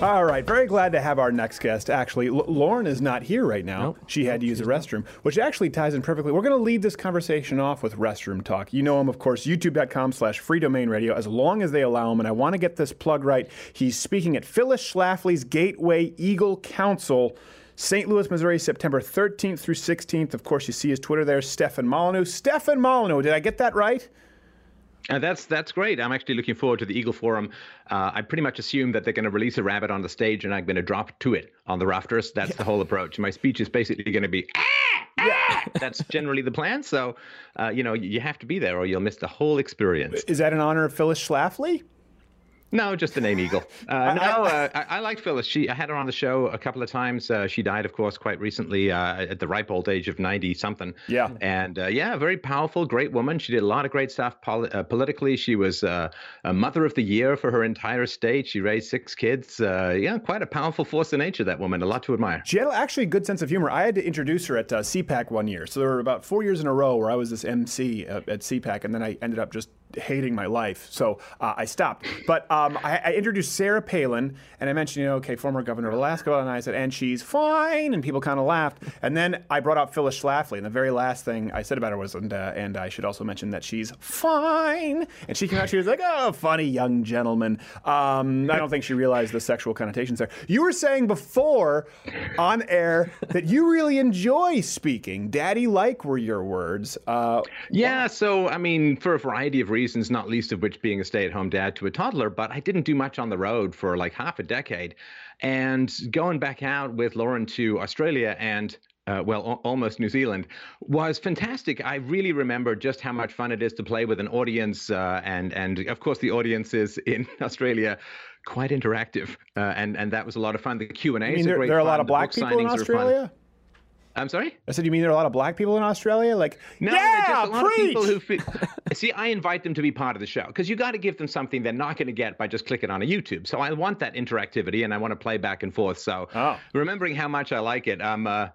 All right, very glad to have our next guest. Actually, L- Lauren is not here right now. Nope. She had to use the restroom, which actually ties in perfectly. We're going to lead this conversation off with restroom talk. You know him, of course, youtube.com slash free domain radio, as long as they allow him. And I want to get this plug right. He's speaking at Phyllis Schlafly's Gateway Eagle Council. St. Louis, Missouri, September 13th through 16th. Of course, you see his Twitter there, Stefan Molyneux. Stefan Molyneux, did I get that right? Uh, that's that's great. I'm actually looking forward to the Eagle Forum. Uh, I pretty much assume that they're going to release a rabbit on the stage, and I'm going to drop to it on the rafters. That's the whole approach. My speech is basically going to be. "Ah, ah." That's generally the plan. So, uh, you know, you have to be there, or you'll miss the whole experience. Is that in honor of Phyllis Schlafly? No, just the name Eagle. Uh, no, uh, I, I like Phyllis. She, I had her on the show a couple of times. Uh, she died, of course, quite recently uh, at the ripe old age of 90 something. Yeah. And uh, yeah, very powerful, great woman. She did a lot of great stuff poli- uh, politically. She was uh, a mother of the year for her entire state. She raised six kids. Uh, yeah, quite a powerful force of nature, that woman. A lot to admire. She had actually a good sense of humor. I had to introduce her at uh, CPAC one year. So there were about four years in a row where I was this MC uh, at CPAC, and then I ended up just hating my life. So uh, I stopped. But um, I, I introduced Sarah Palin, and I mentioned, you know, okay, former governor of Alaska, and I said, and she's fine, and people kind of laughed. And then I brought up Phyllis Schlafly, and the very last thing I said about her was, and, uh, and I should also mention that she's fine. And she came out, she was like, oh, funny young gentleman. Um, I don't think she realized the sexual connotations there. You were saying before on air that you really enjoy speaking. Daddy like were your words. Uh, Yeah, so I mean, for a variety of reasons, not least of which being a stay at home dad to a toddler, but I didn't do much on the road for like half a decade. And going back out with Lauren to Australia and uh, well, al- almost New Zealand, was fantastic. I really remember just how much fun it is to play with an audience, uh, and and of course the audiences in Australia quite interactive, uh, and and that was a lot of fun. The Q and A I is mean, there, great there are a lot of black people in. Australia. I'm sorry. I said, you mean there are a lot of black people in Australia? Like, No, yeah, just a lot preach. of people who feel, see. I invite them to be part of the show because you got to give them something they're not going to get by just clicking on a YouTube. So I want that interactivity and I want to play back and forth. So Oh. remembering how much I like it, I'm uh,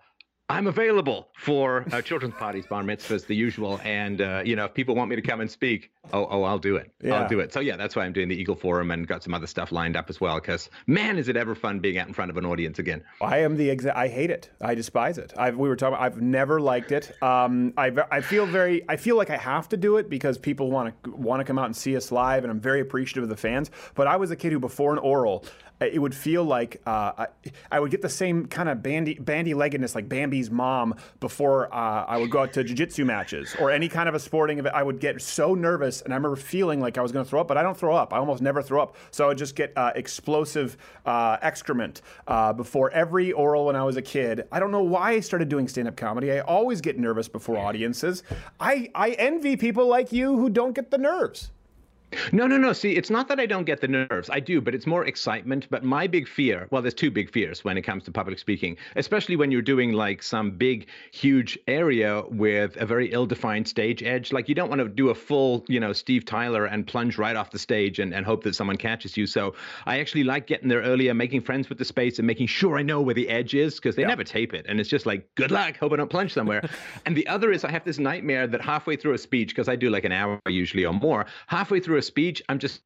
I'm available for uh, children's parties, bar mitzvahs, the usual. And uh, you know, if people want me to come and speak, oh, oh, I'll do it. Yeah. I'll do it. So yeah, that's why I'm doing the Eagle Forum and got some other stuff lined up as well. Because man, is it ever fun being out in front of an audience again. I am the exact. I hate it. I despise it. I've, we were talking. I've never liked it. Um, I I feel very. I feel like I have to do it because people want to want to come out and see us live, and I'm very appreciative of the fans. But I was a kid who, before an oral, it would feel like uh, I, I would get the same kind of bandy bandy leggedness like Bambi Bambi's mom before uh, I would go out to jiu-jitsu matches or any kind of a sporting event. I would get so nervous, and I remember feeling like I was going to throw up, but I don't throw up. I almost never throw up, so I would just get uh, explosive uh, excrement uh, before every oral when I was a kid. I don't know why I started doing stand-up comedy. I always get nervous before audiences. I I envy people like you who don't get the nerves. No, no, no. See, it's not that I don't get the nerves. I do, but it's more excitement. But my big fear well, there's two big fears when it comes to public speaking, especially when you're doing like some big, huge area with a very ill defined stage edge. Like, you don't want to do a full, you know, Steve Tyler and plunge right off the stage and, and hope that someone catches you. So I actually like getting there earlier, making friends with the space, and making sure I know where the edge is because they never tape it. And it's just like, good luck, hope I don't plunge somewhere. and the other is I have this nightmare that halfway through a speech, because I do like an hour usually or more, halfway through a speech, I'm just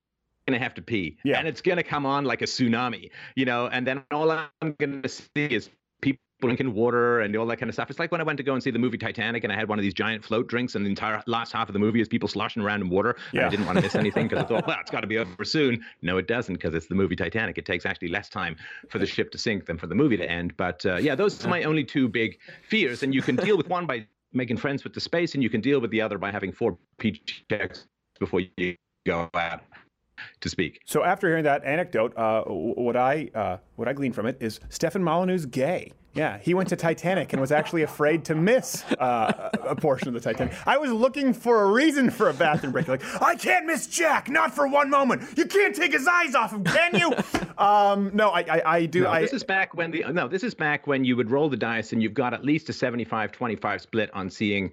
gonna have to pee. Yeah. And it's gonna come on like a tsunami, you know, and then all I'm gonna see is people drinking water and all that kind of stuff. It's like when I went to go and see the movie Titanic and I had one of these giant float drinks and the entire last half of the movie is people sloshing around in water. Yeah. I didn't want to miss anything because I thought, well, it's got to be over soon. No, it doesn't because it's the movie Titanic. It takes actually less time for the ship to sink than for the movie to end. But uh, yeah, those are my only two big fears. And you can deal with one by making friends with the space and you can deal with the other by having four peach checks before you go out to speak. So after hearing that anecdote, uh, what I uh, what I gleaned from it is Stefan Molyneux's gay. Yeah, he went to Titanic and was actually afraid to miss uh, a a portion of the Titanic. I was looking for a reason for a bathroom break. Like, I can't miss Jack, not for one moment. You can't take his eyes off him, can you? um, no, I, I, I do. No, I, this is back when the no, this is back when you would roll the dice and you've got at least a 75-25 split on seeing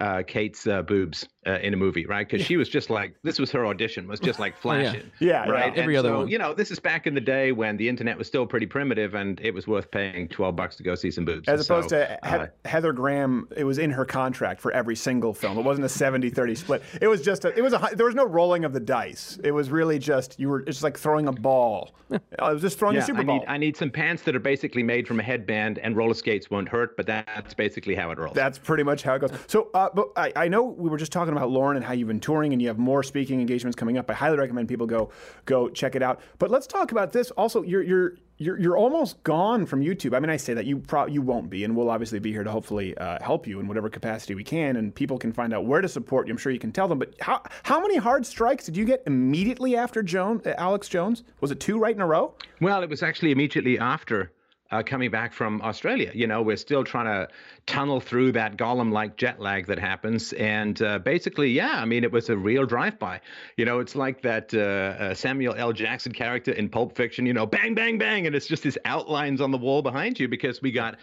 uh, Kate's uh, boobs uh, in a movie, right? Because she was just like this was her audition was just like Oh, flashing, Yeah, yeah. right. Every And other so, one. You know, this is back in the day when the internet was still pretty primitive and it was worth paying twelve bucks to go see some boobs. As opposed So, to he- uh, Heather Graham, it was in her contract for every single film. It wasn't a 70-30 split. It was just a, it was a there was no rolling of the dice. It was really just you were it's like throwing a ball. I was just throwing yeah, a Super I Bowl. need I need some pants that are basically made from a headband and roller skates won't hurt, but that's basically how it rolls. That's pretty much how it goes. So, uh, but I, I know we were just talking about Lauren and how you've been touring and you have more speaking engagements coming up. I highly recommend people go go check it out. But let's talk about this. Also, you're you're you're, you're almost gone from YouTube. I mean, I say that you pro- you won't be, and we'll obviously be here to hopefully uh, help you in whatever capacity we can, and people can find out where to support you. I'm sure you can tell them. But how how many hard strikes did you get immediately after Jones, uh, Alex Jones? Was it two right in a row? Well, it was actually immediately after uh, coming back from Australia. You know, we're still trying to tunnel through that golem like jet lag that happens. And uh, basically, yeah, I mean, it was a real drive by. You know, it's like that uh, uh, Samuel L. Jackson character in Pulp Fiction, you know, bang, bang, bang. And it's just these outlines on the wall behind you because we got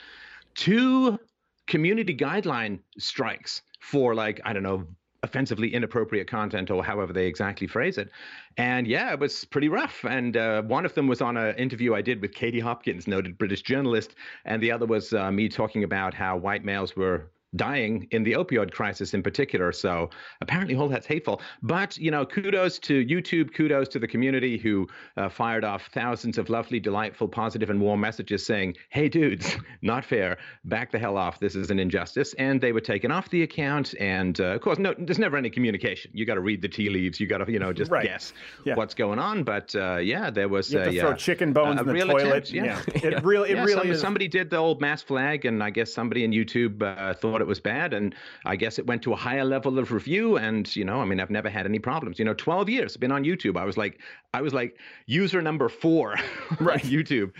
two community guideline strikes for like, I don't know, offensively inappropriate content or however they exactly phrase it. And yeah, it was pretty rough. And uh, one of them was on an interview I did with Katie Hopkins, noted British journalist. And the other was uh, me talking about how white males were dying in the opioid crisis in particular. So apparently all that's hateful. But, you know, kudos to YouTube, kudos to the community who uh, fired off thousands of lovely, delightful, positive, and warm messages saying, hey, dudes, not fair. Back the hell off. This is an injustice. And they were taken off the account. And uh, of course, no, there's never any communication. You got to read the tea leaves. You got to, you know, just Right. guess Yeah. what's going on. But uh, yeah, there was You have a, to throw uh, chicken bones in the toilet. attempt, yeah. It really it Yeah, really some- is. somebody did the old mass flag, and I guess somebody in YouTube uh, thought it was bad, and I guess it went to a higher level of review. And you know, I mean, I've never had any problems. You know, 12 years I've been on YouTube. I was like, I was like user number four on YouTube,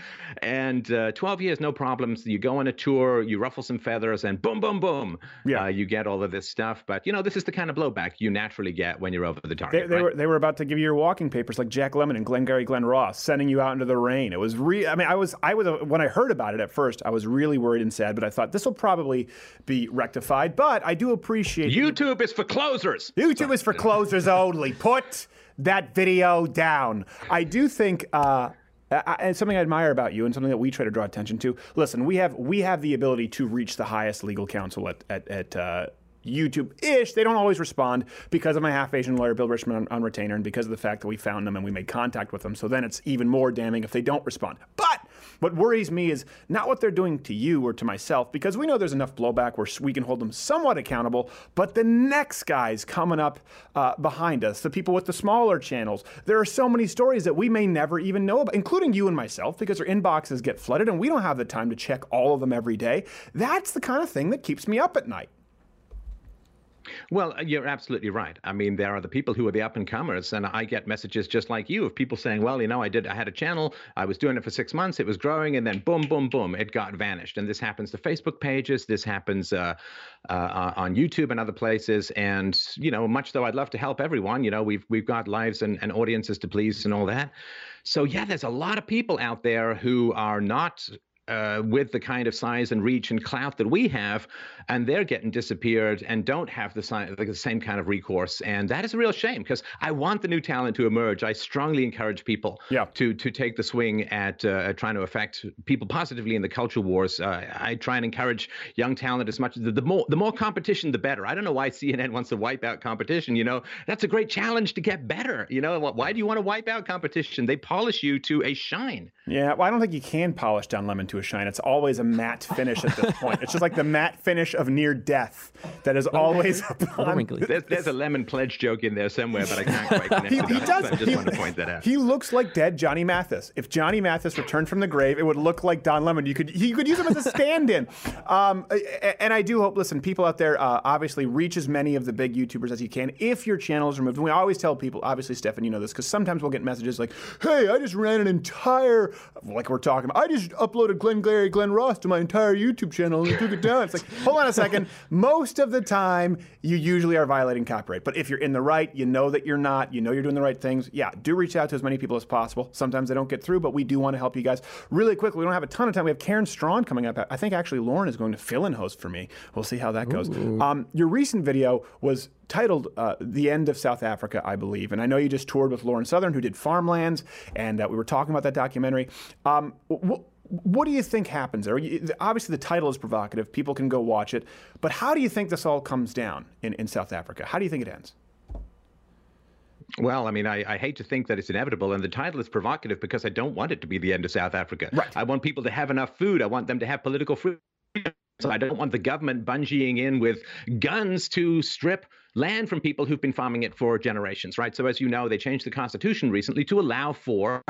and uh, 12 years, no problems. You go on a tour, you ruffle some feathers, and boom, boom, boom, yeah, uh, you get all of this stuff. But you know, this is the kind of blowback you naturally get when you're over the target. they right? were they were about to give you your walking papers like Jack Lemmon and Glengarry Glen Ross, sending you out into the rain. It was re. I mean, I was I was when I heard about it at first, I was really worried and sad, but I thought this will probably be rectified. But I do appreciate YouTube is for closers. YouTube is for closers only. Put that video down. I do think. Uh, I- and something I admire about you, and something that we try to draw attention to. Listen, we have we have the ability to reach the highest legal counsel at at, at uh, YouTube ish. They don't always respond because of my half Asian lawyer, Bill Richmond, on, on retainer, and because of the fact that we found them and we made contact with them. So then it's even more damning if they don't respond. But what worries me is not what they're doing to you or to myself, because we know there's enough blowback where we can hold them somewhat accountable, but the next guys coming up uh, behind us, the people with the smaller channels, there are so many stories that we may never even know about, including you and myself, because our inboxes get flooded and we don't have the time to check all of them every day. That's the kind of thing that keeps me up at night. Well, uh, you're absolutely right. I mean, there are the people who are the up and comers, and I get messages just like you of people saying, "Well, you know, I did, I had a channel, I was doing it for six months, it was growing, and then boom, boom, boom, it got vanished." And this happens to Facebook pages, this happens uh, uh, on YouTube and other places. And you know, much though I'd love to help everyone, you know, we've we've got lives and, and audiences to please and all that. So yeah, there's a lot of people out there who are not uh, with the kind of size and reach and clout that we have, and they're getting disappeared and don't have the, si- the same kind of recourse. And that is a real shame because I want the new talent to emerge. I strongly encourage people yeah. to to take the swing at uh, trying to affect people positively in the culture wars. Uh, I try and encourage young talent as much. The, the more the more competition, the better. I don't know why CNN wants to wipe out competition. You know, that's a great challenge to get better. You know, why do you want to wipe out competition? They polish you to a shine. Yeah, well, I don't think you can polish Don Lemon to a shine. It's always a matte finish at this point. It's just like the matte finish of near death that is always upon. There's, there's, a lemon pledge joke in there somewhere, but I can't quite connect he, it he does. I just he, wanted to point that out. He looks like dead Johnny Mathis. If Johnny Mathis returned from the grave, it would look like Don Lemon. You could you could use him as a stand-in. Um, and I do hope. Listen, people out there, uh, obviously reach as many of the big YouTubers as you can. If your channel is removed, and we always tell people, obviously, Stefan, you know this, because sometimes we'll get messages like, "Hey, I just ran an entire," like we're talking about, I just uploaded Glenn Glary, Glen Ross to my entire YouTube channel and took it down. It's like, hold on a second. Most of the time, you usually are violating copyright. But if you're in the right, you know that you're not, you know you're doing the right things. Yeah, do reach out to as many people as possible. Sometimes they don't get through, but we do want to help you guys. Really quickly, we don't have a ton of time. We have Karen Straughan coming up. I think actually Lauren is going to fill in host for me. We'll see how that goes. Um, your recent video was titled uh, "The End of South Africa," I believe, and I know you just toured with Lauren Southern, who did Farmlands, and uh, we were talking about that documentary. Um, wh- what do you think happens there? Obviously, the title is provocative. People can go watch it. But how do you think this all comes down in, in South Africa? How do you think it ends? Well, I mean, I, I hate to think that it's inevitable, and the title is provocative because I don't want it to be the end of South Africa. Right. I want people to have enough food. I want them to have political freedom. So I don't want the government bungeeing in with guns to strip land from people who've been farming it for generations, right? So as you know, they changed the constitution recently to allow for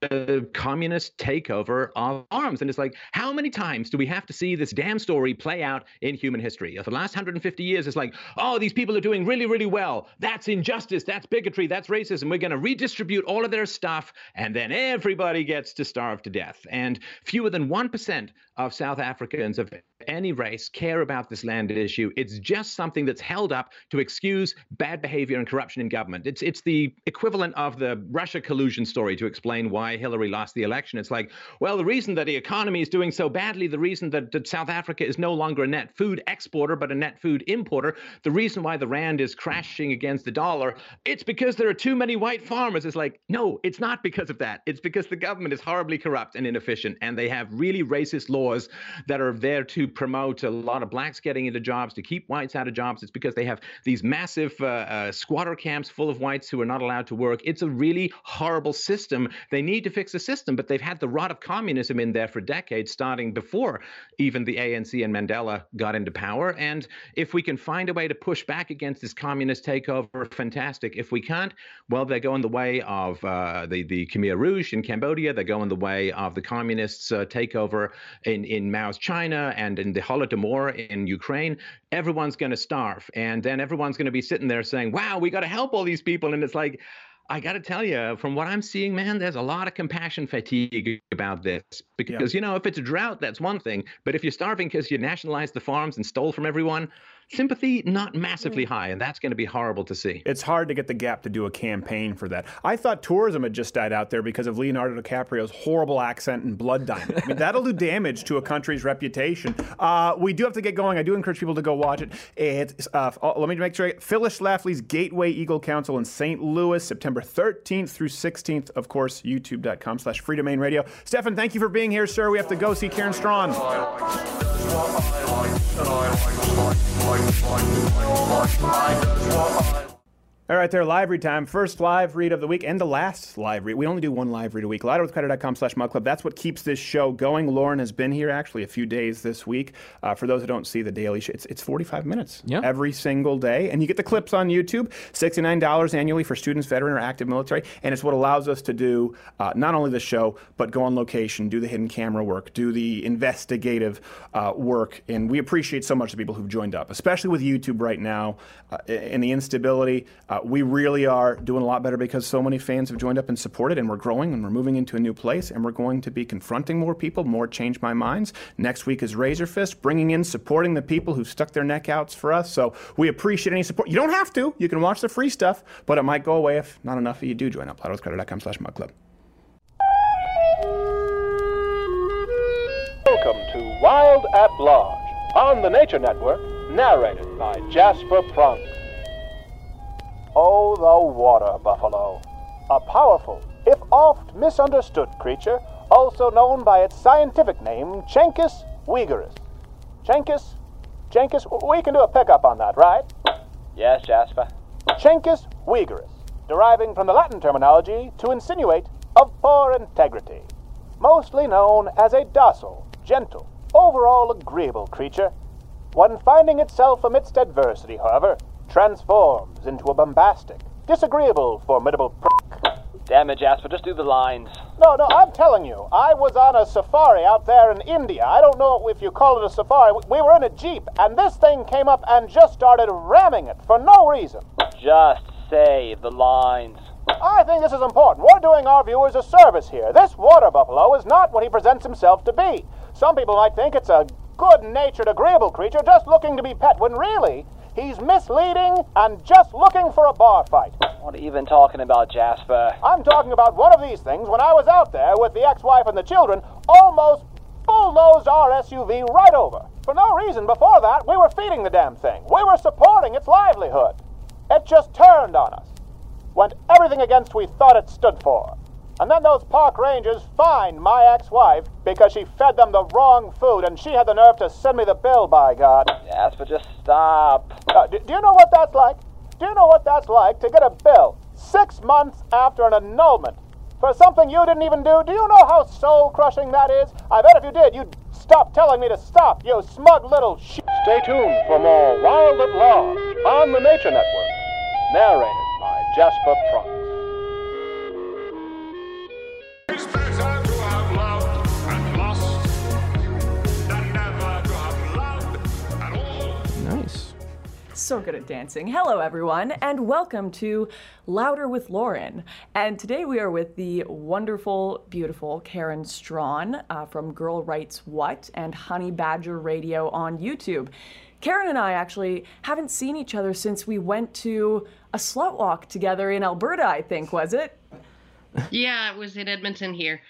the communist takeover of arms. And it's like, how many times do we have to see this damn story play out in human history? For the last 150 years, it's like, oh, these people are doing really, really well. That's injustice. That's bigotry. That's racism. We're going to redistribute all of their stuff, and then everybody gets to starve to death. And fewer than 1% of South Africans of any race care about this land issue. It's just something that's held up to excuse bad behavior and corruption in government. It's it's the equivalent of the Russia collusion story to explain why Hillary lost the election. It's like, well, the reason that the economy is doing so badly, the reason that, that South Africa is no longer a net food exporter but a net food importer, the reason why the rand is crashing against the dollar, it's because there are too many white farmers. It's like, no, it's not because of that. It's because the government is horribly corrupt and inefficient, and they have really racist laws that are there to promote a lot of blacks getting into jobs, to keep whites out of jobs. It's because they have these massive uh, uh, squatter camps full of whites who are not allowed to work. It's a really horrible system. They need to fix the system, but they've had the rot of communism in there for decades, starting before even the ANC and Mandela got into power. And if we can find a way to push back against this communist takeover, fantastic. If we can't, well, they're going the way of uh, the the Khmer Rouge in Cambodia. They're going the way of the communists' uh, takeover in in Mao's China and in the Holodomor in Ukraine, everyone's going to starve. And then everyone's going to be sitting there saying, wow, we got to help all these people. And it's like, I got to tell you, from what I'm seeing, man, there's a lot of compassion fatigue about this. Because, you know, if it's a drought, that's one thing. But if you're starving because you nationalized the farms and stole from everyone, sympathy not massively high. And that's going to be horrible to see. It's hard to get the Gap to do a campaign for that. I thought tourism had just died out there because of Leonardo DiCaprio's horrible accent and Blood Diamond. I mean, that'll do damage to a country's reputation. Uh, we do have to get going. I do encourage people to go watch it. It's, uh, oh, let me make sure. Phyllis Schlafly's Gateway Eagle Council in St. Louis, September 13th through 16th. Of course, youtube.com slash free domain radio. Stefan, thank you for being here, sir. We have to go see Karen Straughan. I does what I all right, there, live read time. First live read of the week and the last live read. We only do one live read a week. LouderWithCrowder.com slash Mug Club. That's what keeps this show going. Lauren has been here actually a few days this week. Uh, for those who don't see the daily show, it's, it's 45 minutes Yeah. every single day. And you get the clips on YouTube, $69 annually for students, veteran, or active military. And it's what allows us to do uh, not only the show, but go on location, do the hidden camera work, do the investigative uh, work. And we appreciate so much the people who've joined up, especially with YouTube right now uh, and the instability. Uh, we really are doing a lot better because so many fans have joined up and supported, and we're growing and we're moving into a new place, and we're going to be confronting more people, more change my minds. Next week is Razorfist, bringing in, supporting the people who stuck their neck outs for us. So we appreciate any support. You don't have to. You can watch the free stuff, but it might go away if not enough of you do join up. LouderWithCrowder.com slash Mug Club. Welcome to Wild at Large on the Nature Network, narrated by Jasper Prunk. Oh, the water buffalo. A powerful, if oft misunderstood creature, also known by its scientific name, Chencus uigerus. Chencus? Chencus? We can do a pickup on that, right? Yes, Jasper. Chencus uigerus, deriving from the Latin terminology to insinuate of poor integrity. Mostly known as a docile, gentle, overall agreeable creature. When finding itself amidst adversity, however, transforms into a bombastic, disagreeable, formidable prick. Damn it, Jasper, just do the lines. No, no, I'm telling you, I was on a safari out there in India. I don't know if you call it a safari. We were in a jeep, and this thing came up and just started ramming it for no reason. Just say the lines. I think this is important. We're doing our viewers a service here. This water buffalo is not what he presents himself to be. Some people might think it's a good natured, agreeable creature just looking to be pet, when really, he's misleading and just looking for a bar fight. What are you even talking about, Jasper? I'm talking about one of these things when I was out there with the ex wife and the children, almost bulldozed our SUV right over. For no reason before that, we were feeding the damn thing. We were supporting its livelihood. It just turned on us. Went everything against we thought it stood for. And then those park rangers fined my ex wife because she fed them the wrong food and she had the nerve to send me the bill, by God. Jasper, just stop. Uh, do, do you know what that's like? Do you know what that's like to get a bill six months after an annulment for something you didn't even do? Do you know how soul crushing that is? I bet if you did, you'd stop telling me to stop, you smug little sh. Stay tuned for more Wild at Large on the Nature Network, narrated by Jasper Prunk. So good at dancing. Hello, everyone, and welcome to Louder with Lauren. And today we are with the wonderful, beautiful Karen Straughan uh, from Girl Writes What and Honey Badger Radio on YouTube. Karen and I actually haven't seen each other since we went to a slut walk together in Alberta, I think, was it? Yeah, it was in Edmonton here.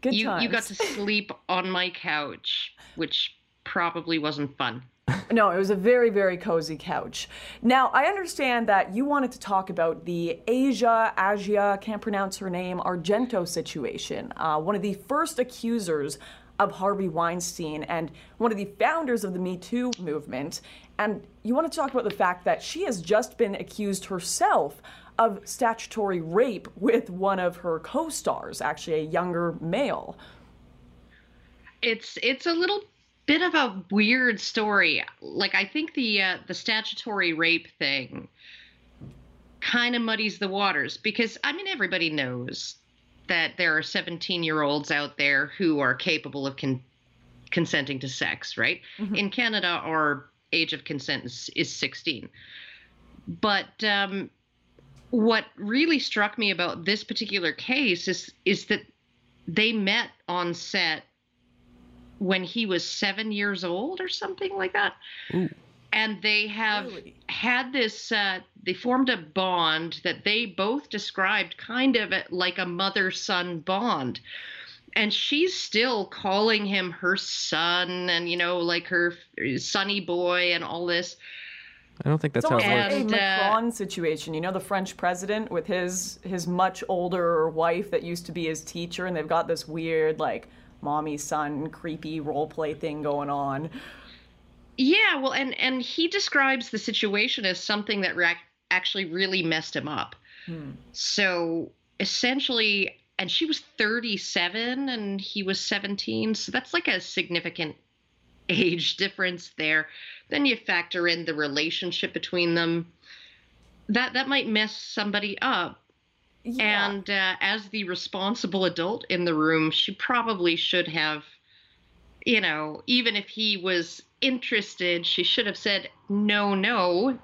Good you you got to sleep on my couch, which probably wasn't fun. No, it was a very, very cozy couch. Now, I understand that you wanted to talk about the Asia, Asia, can't pronounce her name, Argento situation. Uh, one of the first accusers of Harvey Weinstein and one of the founders of the Me Too movement. And you want to talk about the fact that she has just been accused herself of statutory rape with one of her co stars, actually a younger male. It's it's a little bit of a weird story. Like I think the uh, the statutory rape thing kind of muddies the waters because I mean everybody knows that there are 17 year olds out there who are capable of con- consenting to sex, right? In Canada, our age of consent is, is 16. But um, what really struck me about this particular case is is that they met on set when he was seven years old or something like that. And they have had this, uh, they formed a bond that they both described kind of like a mother son bond. And she's still calling him her son and, you know, like her sonny boy and all this. I don't think that's it's how almost it like works. a uh, Macron situation. You know, the French president with his his much older wife that used to be his teacher, and they've got this weird like mommy son creepy role play thing going on. Yeah, well, and and he describes the situation as something that ra- actually really messed him up. Hmm. So essentially, and she was 37 and he was 17, so that's like a significant age difference there. Then you factor in the relationship between them. That that might mess somebody up. And uh, as the responsible adult in the room, she probably should have, you know, even if he was interested, she should have said, no, no,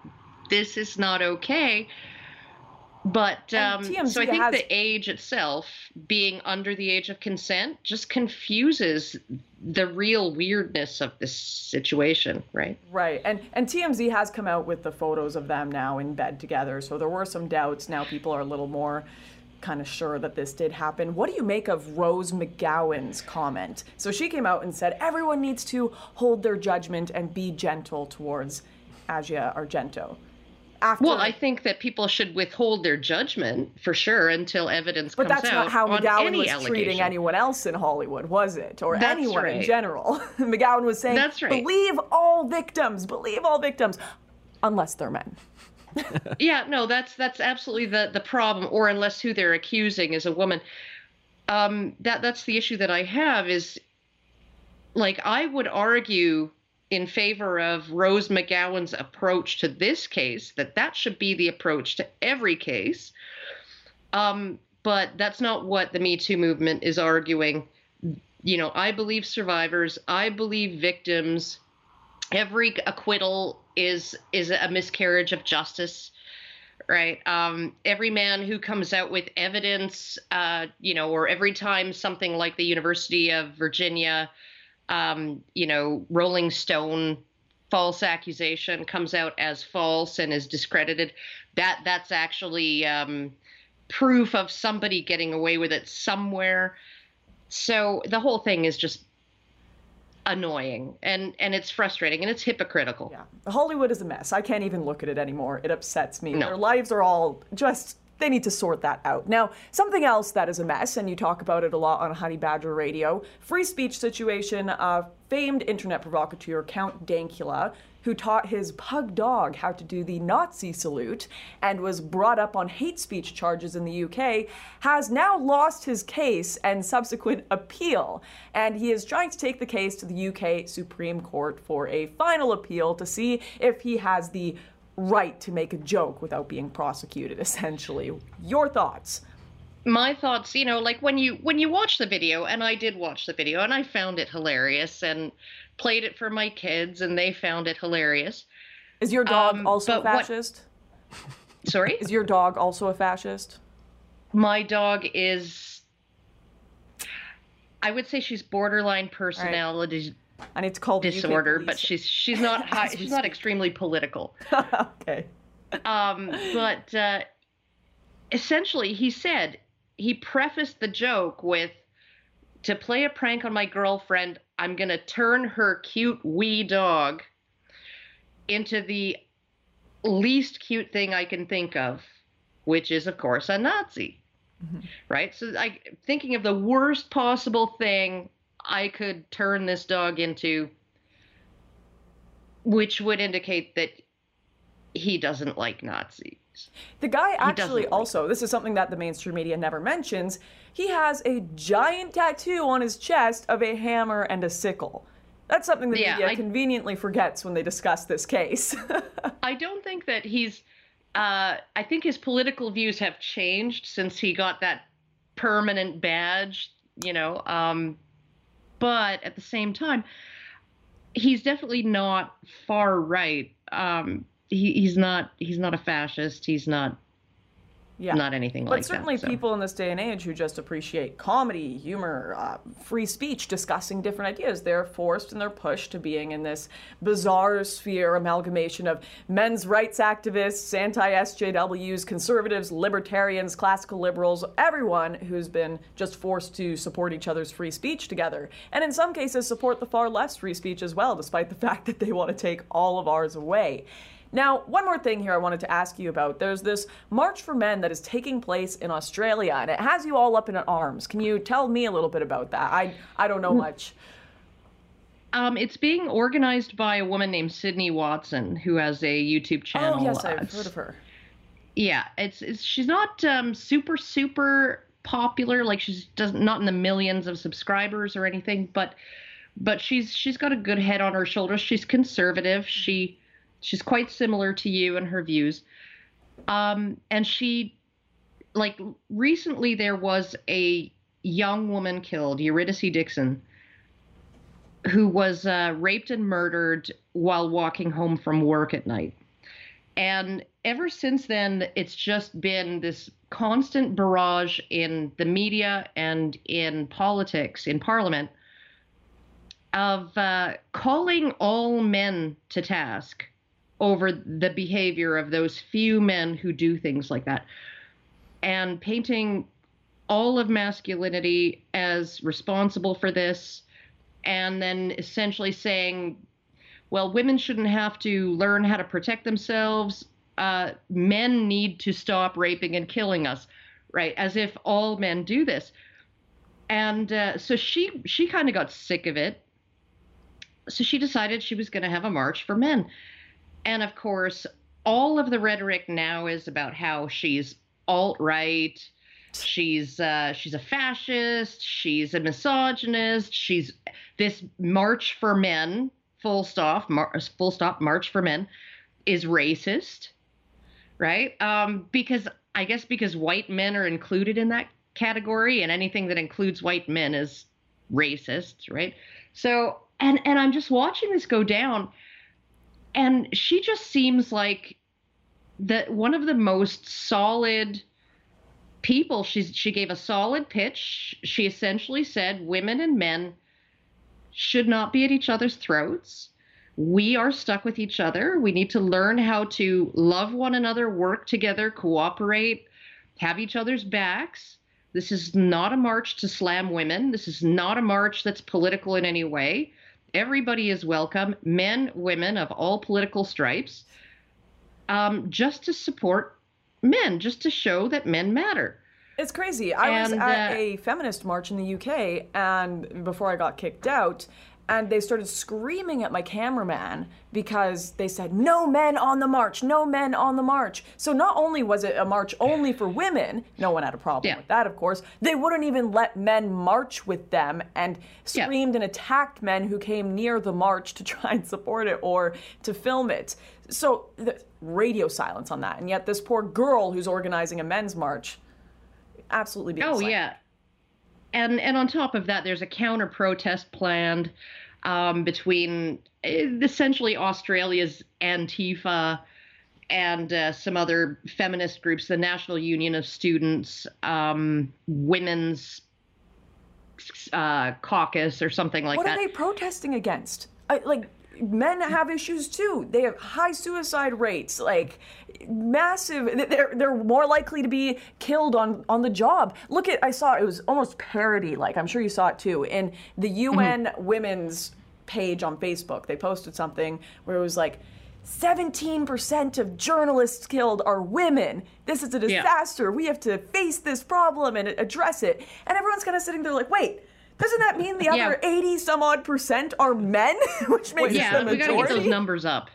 this is not okay. But um, so I think has- the age itself, being under the age of consent, just confuses the real weirdness of this situation, right? Right. And and TMZ has come out with the photos of them now in bed together. So there were some doubts. Now people are a little more kind of sure that this did happen. What do you make of Rose McGowan's comment? So she came out and said everyone needs to hold their judgment and be gentle towards Asia Argento. After, Well, I think that people should withhold their judgment for sure until evidence but comes out. But that's not how McGowan was treating anyone else in Hollywood, was it? Or That's anyone in general. McGowan was saying, That's right. believe all victims, believe all victims, unless they're men. yeah, no, that's that's absolutely the the problem. Or unless who they're accusing is a woman. Um, that that's the issue that I have is, like, I would argue in favor of Rose McGowan's approach to this case that that should be the approach to every case. Um, but that's not what the Me Too movement is arguing. You know, I believe survivors, I believe victims. Every acquittal is is a miscarriage of justice right um, every man who comes out with evidence uh, you know or every time something like the university of virginia um, you know rolling stone false accusation comes out as false and is discredited that that's actually um, proof of somebody getting away with it somewhere so the whole thing is just annoying and and it's frustrating and it's hypocritical Yeah. Hollywood is a mess. I can't even look at it anymore. It upsets me. No. Their lives are all just. They need to sort that out. Now, something else that is a mess, and you talk about it a lot on Honey Badger Radio free speech situation. Uh, famed internet provocateur Count Dankula, who taught his pug dog how to do the Nazi salute and was brought up on hate speech charges in the UK, has now lost his case and subsequent appeal. And he is trying to take the case to the UK Supreme Court for a final appeal to see if he has the right to make a joke without being prosecuted, essentially. Your thoughts? my thoughts you know like when you when you watch the video and i did watch the video and i found it hilarious and played it for my kids and they found it hilarious Is your dog Um, also a but what- fascist? sorry Is your dog also a fascist? my dog is i would say she's borderline personality I need to call the UK disorder but she's she's not high, she's not extremely political okay. um, but uh, essentially, he said he prefaced the joke with, "To play a prank on my girlfriend, I'm gonna turn her cute wee dog into the least cute thing I can think of, which is, of course, a Nazi." Right. So, like thinking of the worst possible thing I could turn this dog into, which would indicate that he doesn't like Nazis. The guy actually like also, this is something that the mainstream media never mentions, he has a giant tattoo on his chest of a hammer and a sickle. That's something the Yeah, media I- conveniently forgets when they discuss this case. I don't think that he's. Uh, I think his political views have changed since he got that permanent badge, you know. Um, but at the same time, he's definitely not far right. Um, he, he's not. He's not a fascist. He's not. Yeah. Not anything but like that. But certainly so. people in this day and age who just appreciate comedy, humor, uh, free speech, discussing different ideas, they're forced and they're pushed to being in this bizarre sphere amalgamation of men's rights activists, anti-SJWs, conservatives, libertarians, classical liberals, everyone who's been just forced to support each other's free speech together. And in some cases support the far left's free speech as well, despite the fact that they want to take all of ours away. Now, one more thing here I wanted to ask you about. There's this March for Men that is taking place in Australia, and it has you all up in arms. Can you tell me a little bit about that? I, I don't know much. Um, it's being organized by a woman named Sydney Watson, who has a YouTube channel. Oh yes, Uh, I've heard of her. yeah it's, it's she's not um super super popular like she's does not in the millions of subscribers or anything but but she's she's got a good head on her shoulders she's conservative she she's quite similar to you in her views. Um and she like recently there was a young woman killed eurydice dixon who was uh, raped and murdered while walking home from work at night. And ever since then, it's just been this constant barrage in the media and in politics, in parliament, of uh, calling all men to task over the behavior of those few men who do things like that and painting all of masculinity as responsible for this and then essentially saying well, women shouldn't have to learn how to protect themselves. Uh, men need to stop raping and killing us, right? As if all men do this. And uh, so she she kind of got sick of it. So she decided she was going to have a march for men. And of course, all of the rhetoric now is about how she's alt right. She's uh, she's a fascist. She's a misogynist. She's this march for men full stop mar- full stop march for men is racist right um because i guess because white men are included in that category and anything that includes white men is racist right so and and i'm just watching this go down and she just seems like that one of the most solid people she's she gave a solid pitch she essentially said women and men should not be at each other's throats. We are stuck with each other. We need to learn how to love one another, work together, cooperate, have each other's backs. This is not a march to slam women. This is not a march that's political in any way. Everybody is welcome, men, women of all political stripes, um, just to support men, just to show that men matter. It's crazy. I was at uh, a feminist march in the UK, and before I got kicked out, and they started screaming at my cameraman because they said, No men on the march, no men on the march. So not only was it a march only for women, no one had a problem with that, of course, they wouldn't even let men march with them and screamed and attacked men who came near the march to try and support it or to film it. So the radio silence on that. And yet this poor girl who's organizing a men's march absolutely being Oh slammed. yeah, and and on top of that, there's a counter protest planned um, between eh, essentially Australia's Antifa and uh, some other feminist groups, the National Union of Students, um, Women's uh, Caucus, or something like what that. What are they protesting against? I, like men have issues too. They have high suicide rates, like massive. They're they're more likely to be killed on on the job. Look at I saw it was almost parody. Like I'm sure you saw it too in the mm-hmm. UN Women's page on Facebook. They posted something where it was like. 17% of journalists killed are women. This is a Yeah. disaster. We have to face this problem and address it. And everyone's kind of sitting there like, wait, doesn't that mean the Yeah. other 80 some odd percent are men? Which makes it yeah, the we gotta get those numbers up.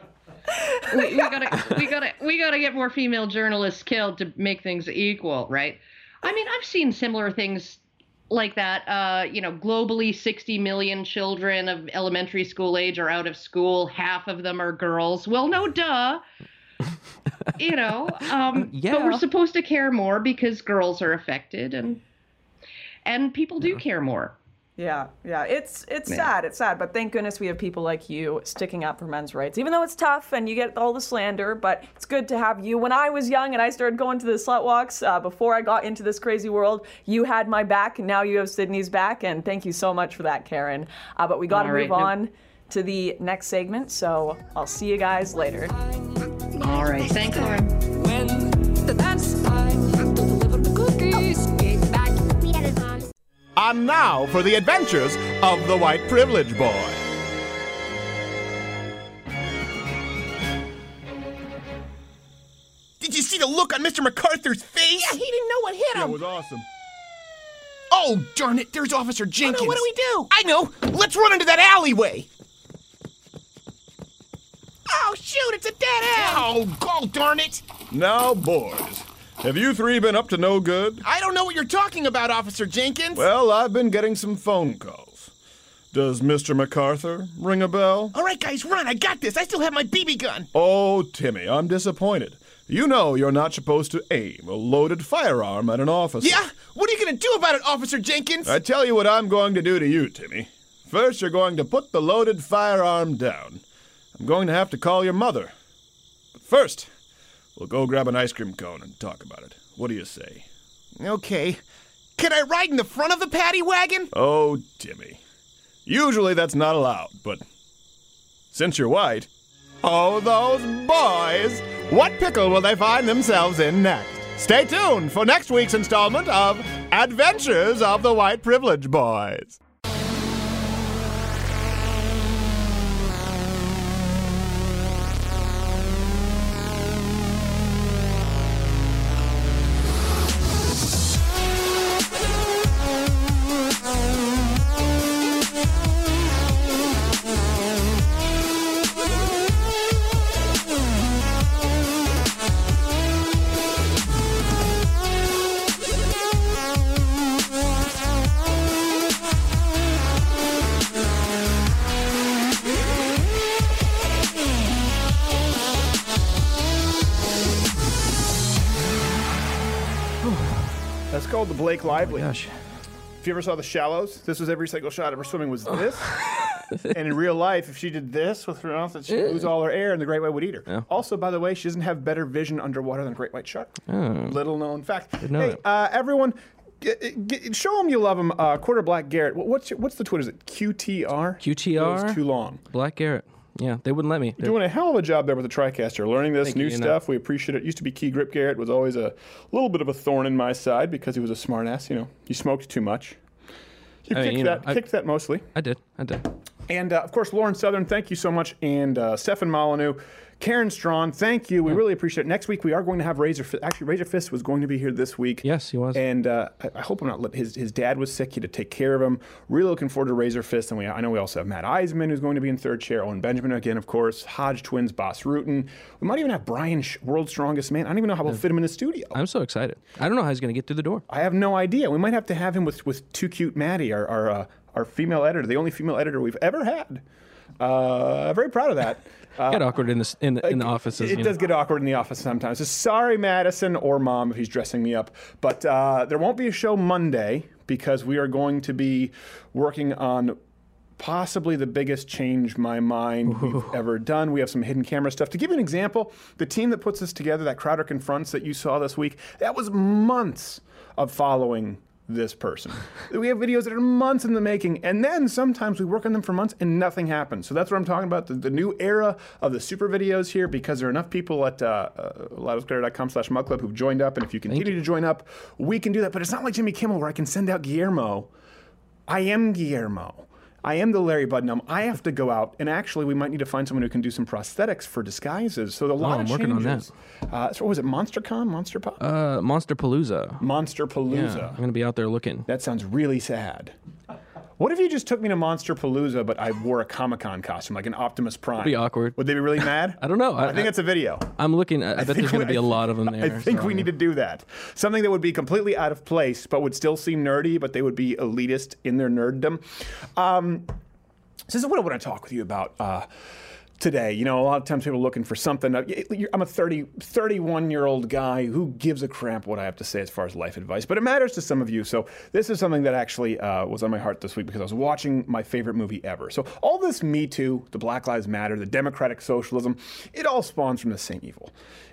we, we gotta we gotta we gotta get more female journalists killed to make things equal, right? I mean, I've seen similar things like that. Uh, you know, globally, 60 million children of elementary school age are out of school. Half of them are girls. Well, no, duh. you know, um, but we're supposed to care more because girls are affected, and and people do care more. Yeah, yeah. It's it's Yeah. sad. It's sad, but thank goodness we have people like you sticking up for men's rights. Even though it's tough and you get all the slander, but it's good to have you. When I was young and I started going to the slut walks uh, before I got into this crazy world, you had my back, and now you have Sydney's back. And thank you so much for that, Karen. Uh, but we got to move no- on to the next segment. So I'll see you guys later. All right, thanks, Lauren. And now for the adventures of the White Privilege Boy. Did you see the look on Mr. MacArthur's face? Yeah, he didn't know what hit him. That was awesome. Oh, darn it, there's Officer Jenkins. Oh, no, what do we do? I know. Let's run into that alleyway. Oh, shoot, it's a dead end. Oh, god darn it. Now, boys, have you three been up to no good? I don't know what you're talking about, Officer Jenkins. Well, I've been getting some phone calls. Does Mr. MacArthur ring a bell? All right, guys, run. I got this. I still have my BB gun. Oh, Timmy, I'm disappointed. You know you're not supposed to aim a loaded firearm at an officer. Yeah? What are you going to do about it, Officer Jenkins? I tell you what I'm going to do to you, Timmy. First, you're going to put the loaded firearm down. I'm going to have to call your mother. But first, we'll go grab an ice cream cone and talk about it. What do you say? Okay. Can I ride in the front of the paddy wagon? Oh, Timmy. Usually that's not allowed, but since you're white. Oh, those boys! What pickle will they find themselves in next? Stay tuned for next week's installment of Adventures of the White Privilege Boys. The Blake gosh. If you ever saw The Shallows, this was every single shot of her swimming was this. and in real life, if she did this with her mouth, she'd lose all her air and the great white would eat her. Also, by the way, she doesn't have better vision underwater than a great white shark. Oh. Little known fact. Didn't know hey, that. uh, everyone, g- g- show them you love them. Uh, Quarter Black Garrett. What's your, what's the Twitter? Is it QTR? QTR. It too long. Black Garrett. Yeah, they wouldn't let me. You're doing a hell of a job there with the TriCaster, learning this Thank new you, you know. stuff. We appreciate it. Used to be Key Grip Garrett was always a little bit of a thorn in my side because he was a smartass. You know, he smoked too much. You I mean, kicked you know, that, I- kicked that mostly. I did. I did. And uh, of course, Lauren Southern, thank you so much. And uh, Stefan Molyneux, Karen Straughan, thank you. We really appreciate it. Next week, we are going to have Razorfist. Actually, Razorfist was going to be here this week. Yes, he was. And uh, I, hope I'm not. Let, his, his dad was sick. He had to take care of him. Really looking forward to Razorfist. And we, I know we also have Matt Eisman, who's going to be in third chair. Owen Benjamin again, of course. Hodge Twins, Bas Rutten. We might even have Brian, Sh- World's Strongest Man. I don't even know how we'll fit him in the studio. I'm so excited. I don't know how he's going to get through the door. I have no idea. We might have to have him with, with Too Cute Maddie, our our, uh, our female editor, the only female editor we've ever had. Uh, very proud of that. Uh, Get awkward in the in the, in the offices. it you does know. get awkward in the office sometimes. So sorry, Madison or Mom, if he's dressing me up. But uh, there won't be a show Monday because we are going to be working on possibly the biggest change my mind we've ever done. We have some hidden camera stuff. To give you an example, the team that puts this together, that Crowder Confronts that you saw this week, that was months of following this person. we have videos that are months in the making, and then sometimes we work on them for months and nothing happens. So that's what I'm talking about, the, the new era of the super videos here, because there are enough people at uh, uh, slash mug club who've joined up, and if you continue to join up, we can do that. But it's not like Jimmy Kimmel where I can send out Guillermo. I am Guillermo. I am the Larry Budnum. I have to go out, and actually, we might need to find someone who can do some prosthetics for disguises. So a lot Oh, I'm of working on that. changes. Uh, so what was it MonsterCon, Monster Pop, Uh, Monster Palooza. Monster Yeah, Palooza? I'm going to be out there looking. That sounds really sad. What if you just took me to Monster Palooza, but I wore a Comic Con costume, like an Optimus Prime? That'd be awkward. Would they be really mad? I don't know. I, think it's a video. I'm looking. I, I bet there's going to be a lot of them there. I think so we need to do that. Something that would be completely out of place, but would still seem nerdy, but they would be elitist in their nerddom. Um, so this is what I want to talk with you about uh, today. You know, a lot of times people are looking for something. Uh, I'm a 30, 31 year old guy who gives a crap what I have to say as far as life advice, but it matters to some of you. So this is something that actually uh, was on my heart this week because I was watching my favorite movie ever. So all this Me Too, the Black Lives Matter, the democratic socialism, it all spawns from the same evil.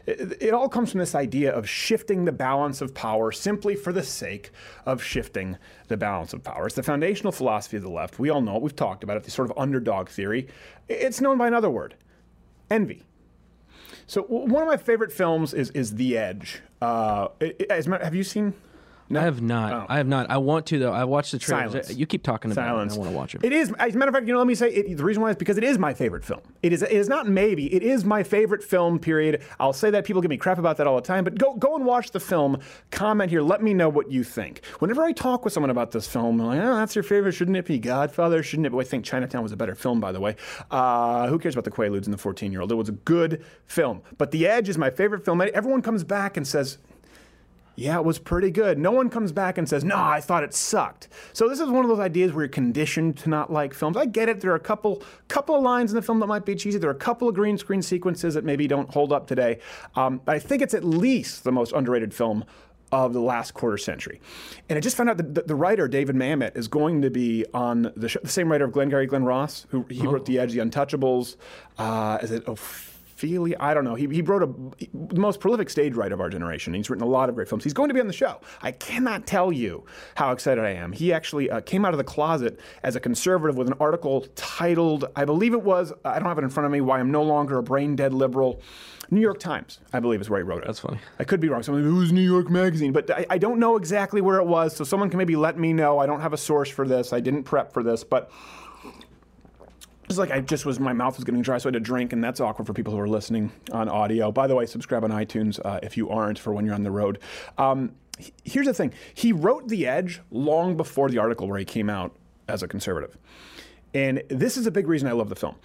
It, all comes from this idea of shifting the balance of power simply for the sake of shifting the balance of power. It's the foundational philosophy of the left. We all know it. We've talked about it. The sort of underdog theory. It's known by another word envy. So one of my favorite films is is The Edge. Uh, it- it- have you seen? I have not. I have not. I want to though. I watched the trailer. Silence. You keep talking about Silence. it. I want to watch it. It is, as a matter of fact, you know, let me say it, the reason why is because it is my favorite film. It is, it is not maybe, it is my favorite film, period. I'll say that people give me crap about that all the time, but go go and watch the film, comment here, let me know what you think. Whenever I talk with someone about this film, I'm like, oh, that's your favorite, shouldn't it be Godfather? Shouldn't it? But I think Chinatown was a better film, by the way. Uh, who cares about the Quaaludes and the 14 year old? It was a good film. But The Edge is my favorite film. Everyone comes back and says, yeah, it was pretty good. No one comes back and says, no, I thought it sucked. So this is one of those ideas where you're conditioned to not like films. I get it. There are a couple couple of lines in the film that might be cheesy. There are a couple of green screen sequences that maybe don't hold up today. Um, but I think it's at least the most underrated film of the last quarter century. And I just found out that the, the writer, David Mamet, is going to be on the, show, the same writer of Glengarry Glen Ross, who he wrote The Edge, The Untouchables. Uh, is it Ophelia? I don't know. He, he wrote a, the most prolific stage writer of our generation. He's written a lot of great films. He's going to be on the show. I cannot tell you how excited I am. He actually uh, came out of the closet as a conservative with an article titled, I believe it was, I don't have it in front of me, Why I'm No Longer a Brain Dead Liberal. New York Times, I believe, is where he wrote it. That's funny. I could be wrong. Someone, it was New York Magazine, but I, I don't know exactly where it was. So someone can maybe let me know. I don't have a source for this. I didn't prep for this, but it's like I just was, my mouth was getting dry, so I had to drink, and that's awkward for people who are listening on audio. By the way, subscribe on iTunes uh, if you aren't for when you're on the road. Um, here's the thing he wrote The Edge long before the article where he came out as a conservative. And this is a big reason I love the film.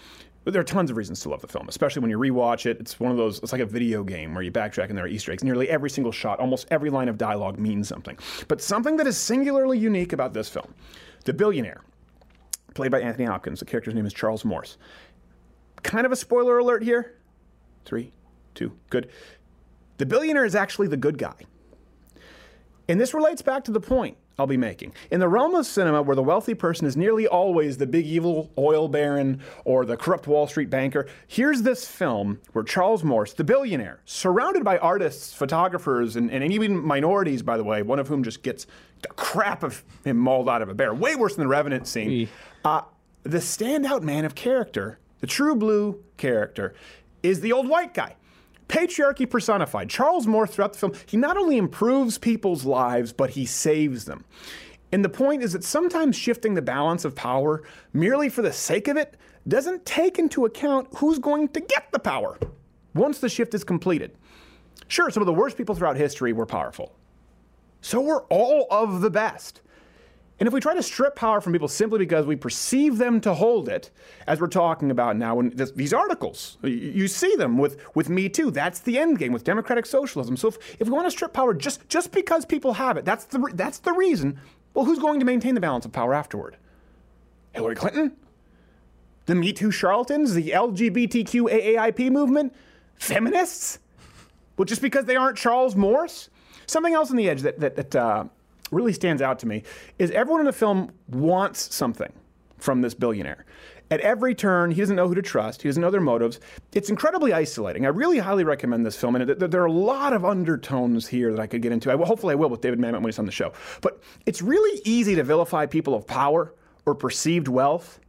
But there are tons of reasons to love the film, especially when you rewatch it. It's one of those, it's like a video game where you backtrack and there are Easter eggs. Nearly every single shot, almost every line of dialogue means something. But something that is singularly unique about this film the billionaire, played by Anthony Hopkins, the character's name is Charles Morse. Kind of a spoiler alert here. Three, two, good. The billionaire is actually the good guy. And this relates back to the point I'll be making. In the realm of cinema, where the wealthy person is nearly always the big evil oil baron or the corrupt Wall Street banker, here's this film where Charles Morse, the billionaire, surrounded by artists, photographers, and, and even minorities, by the way, one of whom just gets the crap of him mauled out of a bear, way worse than the Revenant scene. Uh, the standout man of character, the true blue character, is the old white guy. Patriarchy personified. Charles Morse, throughout the film, he not only improves people's lives, but he saves them. And the point is that sometimes shifting the balance of power merely for the sake of it doesn't take into account who's going to get the power once the shift is completed. Sure, some of the worst people throughout history were powerful. So were all of the best. And if we try to strip power from people simply because we perceive them to hold it, as we're talking about now in this, these articles, you, see them with, with Me Too. That's the end game with democratic socialism. So if, if we want to strip power just, just because people have it, that's the, that's the reason, well, who's going to maintain the balance of power afterward? Hillary Clinton? The Me Too charlatans? The LGBTQ AAIP movement? Feminists? Well, just because they aren't Charles Morse? Something else on the edge that, that, that uh, really stands out to me is everyone in the film wants something from this billionaire. At every turn, he doesn't know who to trust. He doesn't know their motives. It's incredibly isolating. I really highly recommend this film, and th- th- there are a lot of undertones here that I could get into. I hopefully, I will with David Mamet when he's on the show. But it's really easy to vilify people of power or perceived wealth.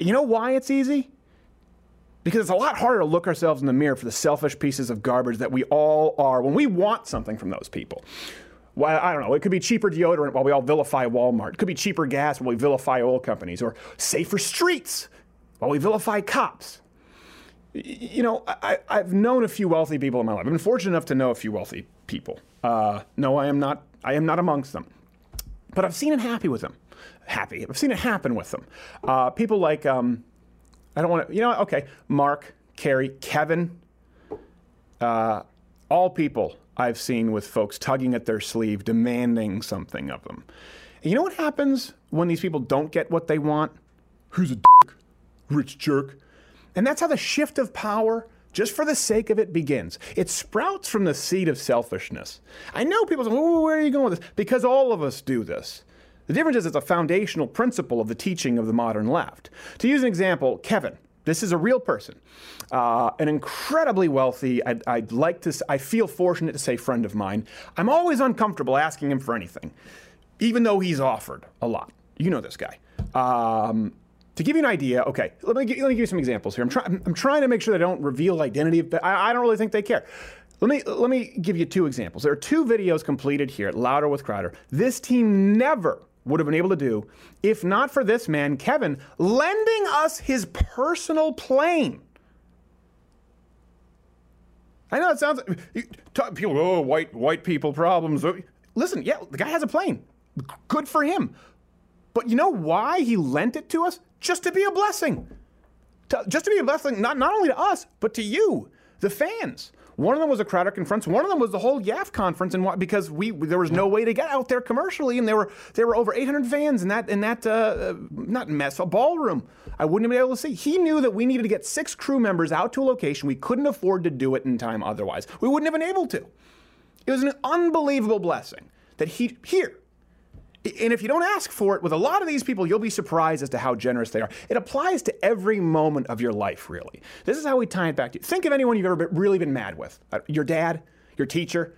You know why it's easy? Because it's a lot harder to look ourselves in the mirror for the selfish pieces of garbage that we all are when we want something from those people. Well, I don't know. It could be cheaper deodorant while we all vilify Walmart. It could be cheaper gas while we vilify oil companies, or safer streets while we vilify cops. You know, I, I've known a few wealthy people in my life. I've been fortunate enough to know a few wealthy people. Uh, no, I am not. I am not amongst them. But I've seen it happy with them. Happy. I've seen it happen with them. Uh, people like, um, I don't want to. You know, okay, Mark, Carrie, Kevin. Uh, all people I've seen with folks tugging at their sleeve, demanding something of them. And you know what happens when these people don't get what they want? Who's a dick? Rich jerk. And that's how the shift of power, just for the sake of it, begins. It sprouts from the seed of selfishness. I know people say, oh, where are you going with this? Because all of us do this. The difference is it's a foundational principle of the teaching of the modern left. To use an example, Kevin. This is a real person, uh, an incredibly wealthy. I'd, I'd like to. I feel fortunate to say friend of mine. I'm always uncomfortable asking him for anything, even though he's offered a lot. You know this guy. Um, to give you an idea, okay, let me, gi- let me give you some examples here. I'm, try, I'm, I'm trying to make sure they don't reveal identity, but I, I don't really think they care. Let me let me give you two examples. There are two videos completed here at Louder with Crowder. This team never would have been able to do if not for this man, Kevin, lending us his personal plane. I know it sounds people. Oh, white white people problems. Listen, yeah, the guy has a plane. Good for him. But you know why he lent it to us? Just to be a blessing. To- just to be a blessing, not not only to us, but to you, the fans. One of them was a Crowder conference. One of them was the whole YAF conference, and because we there was no way to get out there commercially, and there were there were over 800 fans in that in that uh, uh, not mess a ballroom. I wouldn't have been able to see. He knew that we needed to get six crew members out to a location. We couldn't afford to do it in time otherwise. We wouldn't have been able to. It was an unbelievable blessing that he here. And if you don't ask for it with a lot of these people, you'll be surprised as to how generous they are. It applies to every moment of your life, really. This is how we tie it back to you. Think of anyone you've ever been, really been mad with Uh, your dad, your teacher,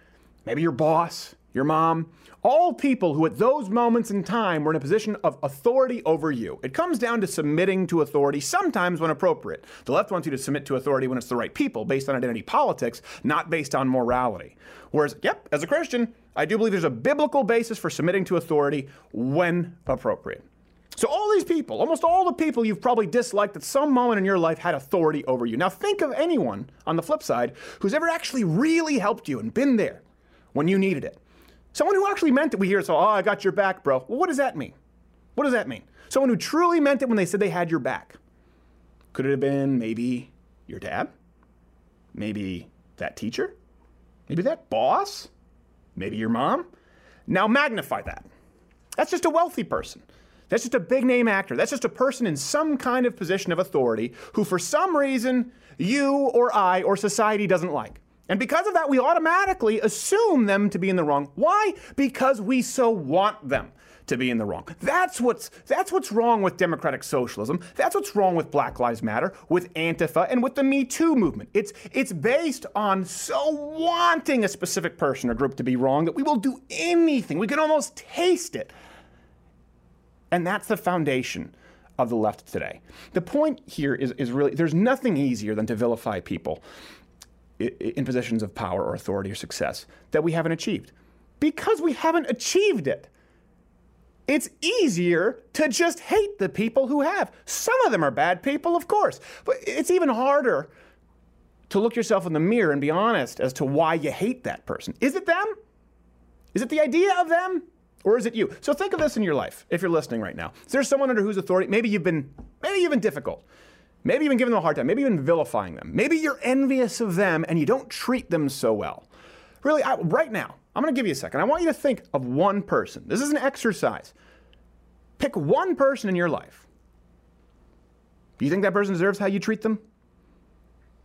maybe your boss, your mom. All people who, at those moments in time, were in a position of authority over you. It comes down to submitting to authority, sometimes when appropriate. The left wants you to submit to authority when it's the right people, based on identity politics, not based on morality. Whereas, yep, as a Christian, I do believe there's a biblical basis for submitting to authority when appropriate. So, all these people, almost all the people you've probably disliked at some moment in your life had authority over you. Now, think of anyone on the flip side who's ever actually really helped you and been there when you needed it. Someone who actually meant it. We hear so, oh, I got your back, bro. Well, what does that mean? What does that mean? Someone who truly meant it when they said they had your back. Could it have been maybe your dad? Maybe that teacher? Maybe that boss? Maybe your mom? Now magnify that. That's just a wealthy person. That's just a big name actor. That's just a person in some kind of position of authority who, for some reason, you or I or society doesn't like. And because of that, we automatically assume them to be in the wrong. Why? Because we so want them to be in the wrong. That's what's that's what's wrong with democratic socialism. That's what's wrong with Black Lives Matter, with Antifa, and with the Me Too movement. It's it's based on so wanting a specific person or group to be wrong that we will do anything. We can almost taste it. And that's the foundation of the left today. The point here is, is really there's nothing easier than to vilify people in positions of power or authority or success that we haven't achieved. Because we haven't achieved it. It's easier to just hate the people who have. Some of them are bad people, of course, but it's even harder to look yourself in the mirror and be honest as to why you hate that person. Is it them? Is it the idea of them? Or is it you? So think of this in your life, if you're listening right now. Is there someone under whose authority maybe you've been maybe you've been difficult? Maybe you've been giving them a hard time. Maybe you've been vilifying them. Maybe you're envious of them and you don't treat them so well. Really, I, right now, I'm going to give you a second. I want you to think of one person. This is an exercise. Pick one person in your life. Do you think that person deserves how you treat them?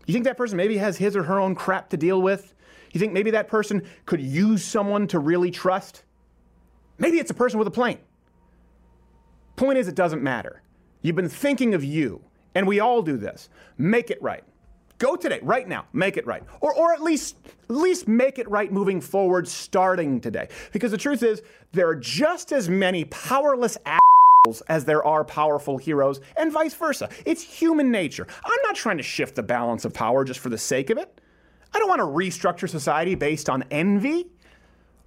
You think that person maybe has his or her own crap to deal with? You think maybe that person could use someone to really trust? Maybe it's a person with a plane. Point is, it doesn't matter. You've been thinking of you, and we all do this. Make it right. Go today, right now, make it right. Or, or at least at least make it right moving forward, starting today. Because the truth is, there are just as many powerless assholes as there are powerful heroes, and vice versa. It's human nature. I'm not trying to shift the balance of power just for the sake of it. I don't want to restructure society based on envy.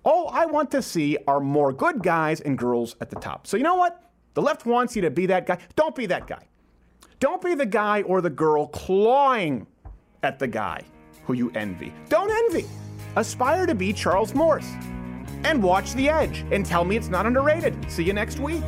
All I want to see are more good guys and girls at the top. So you know what? The left wants you to be that guy. Don't be that guy. Don't be the guy or the girl clawing at the guy who you envy. Don't envy. Aspire to be Charles Morse. And watch The Edge and tell me it's not underrated. See you next week.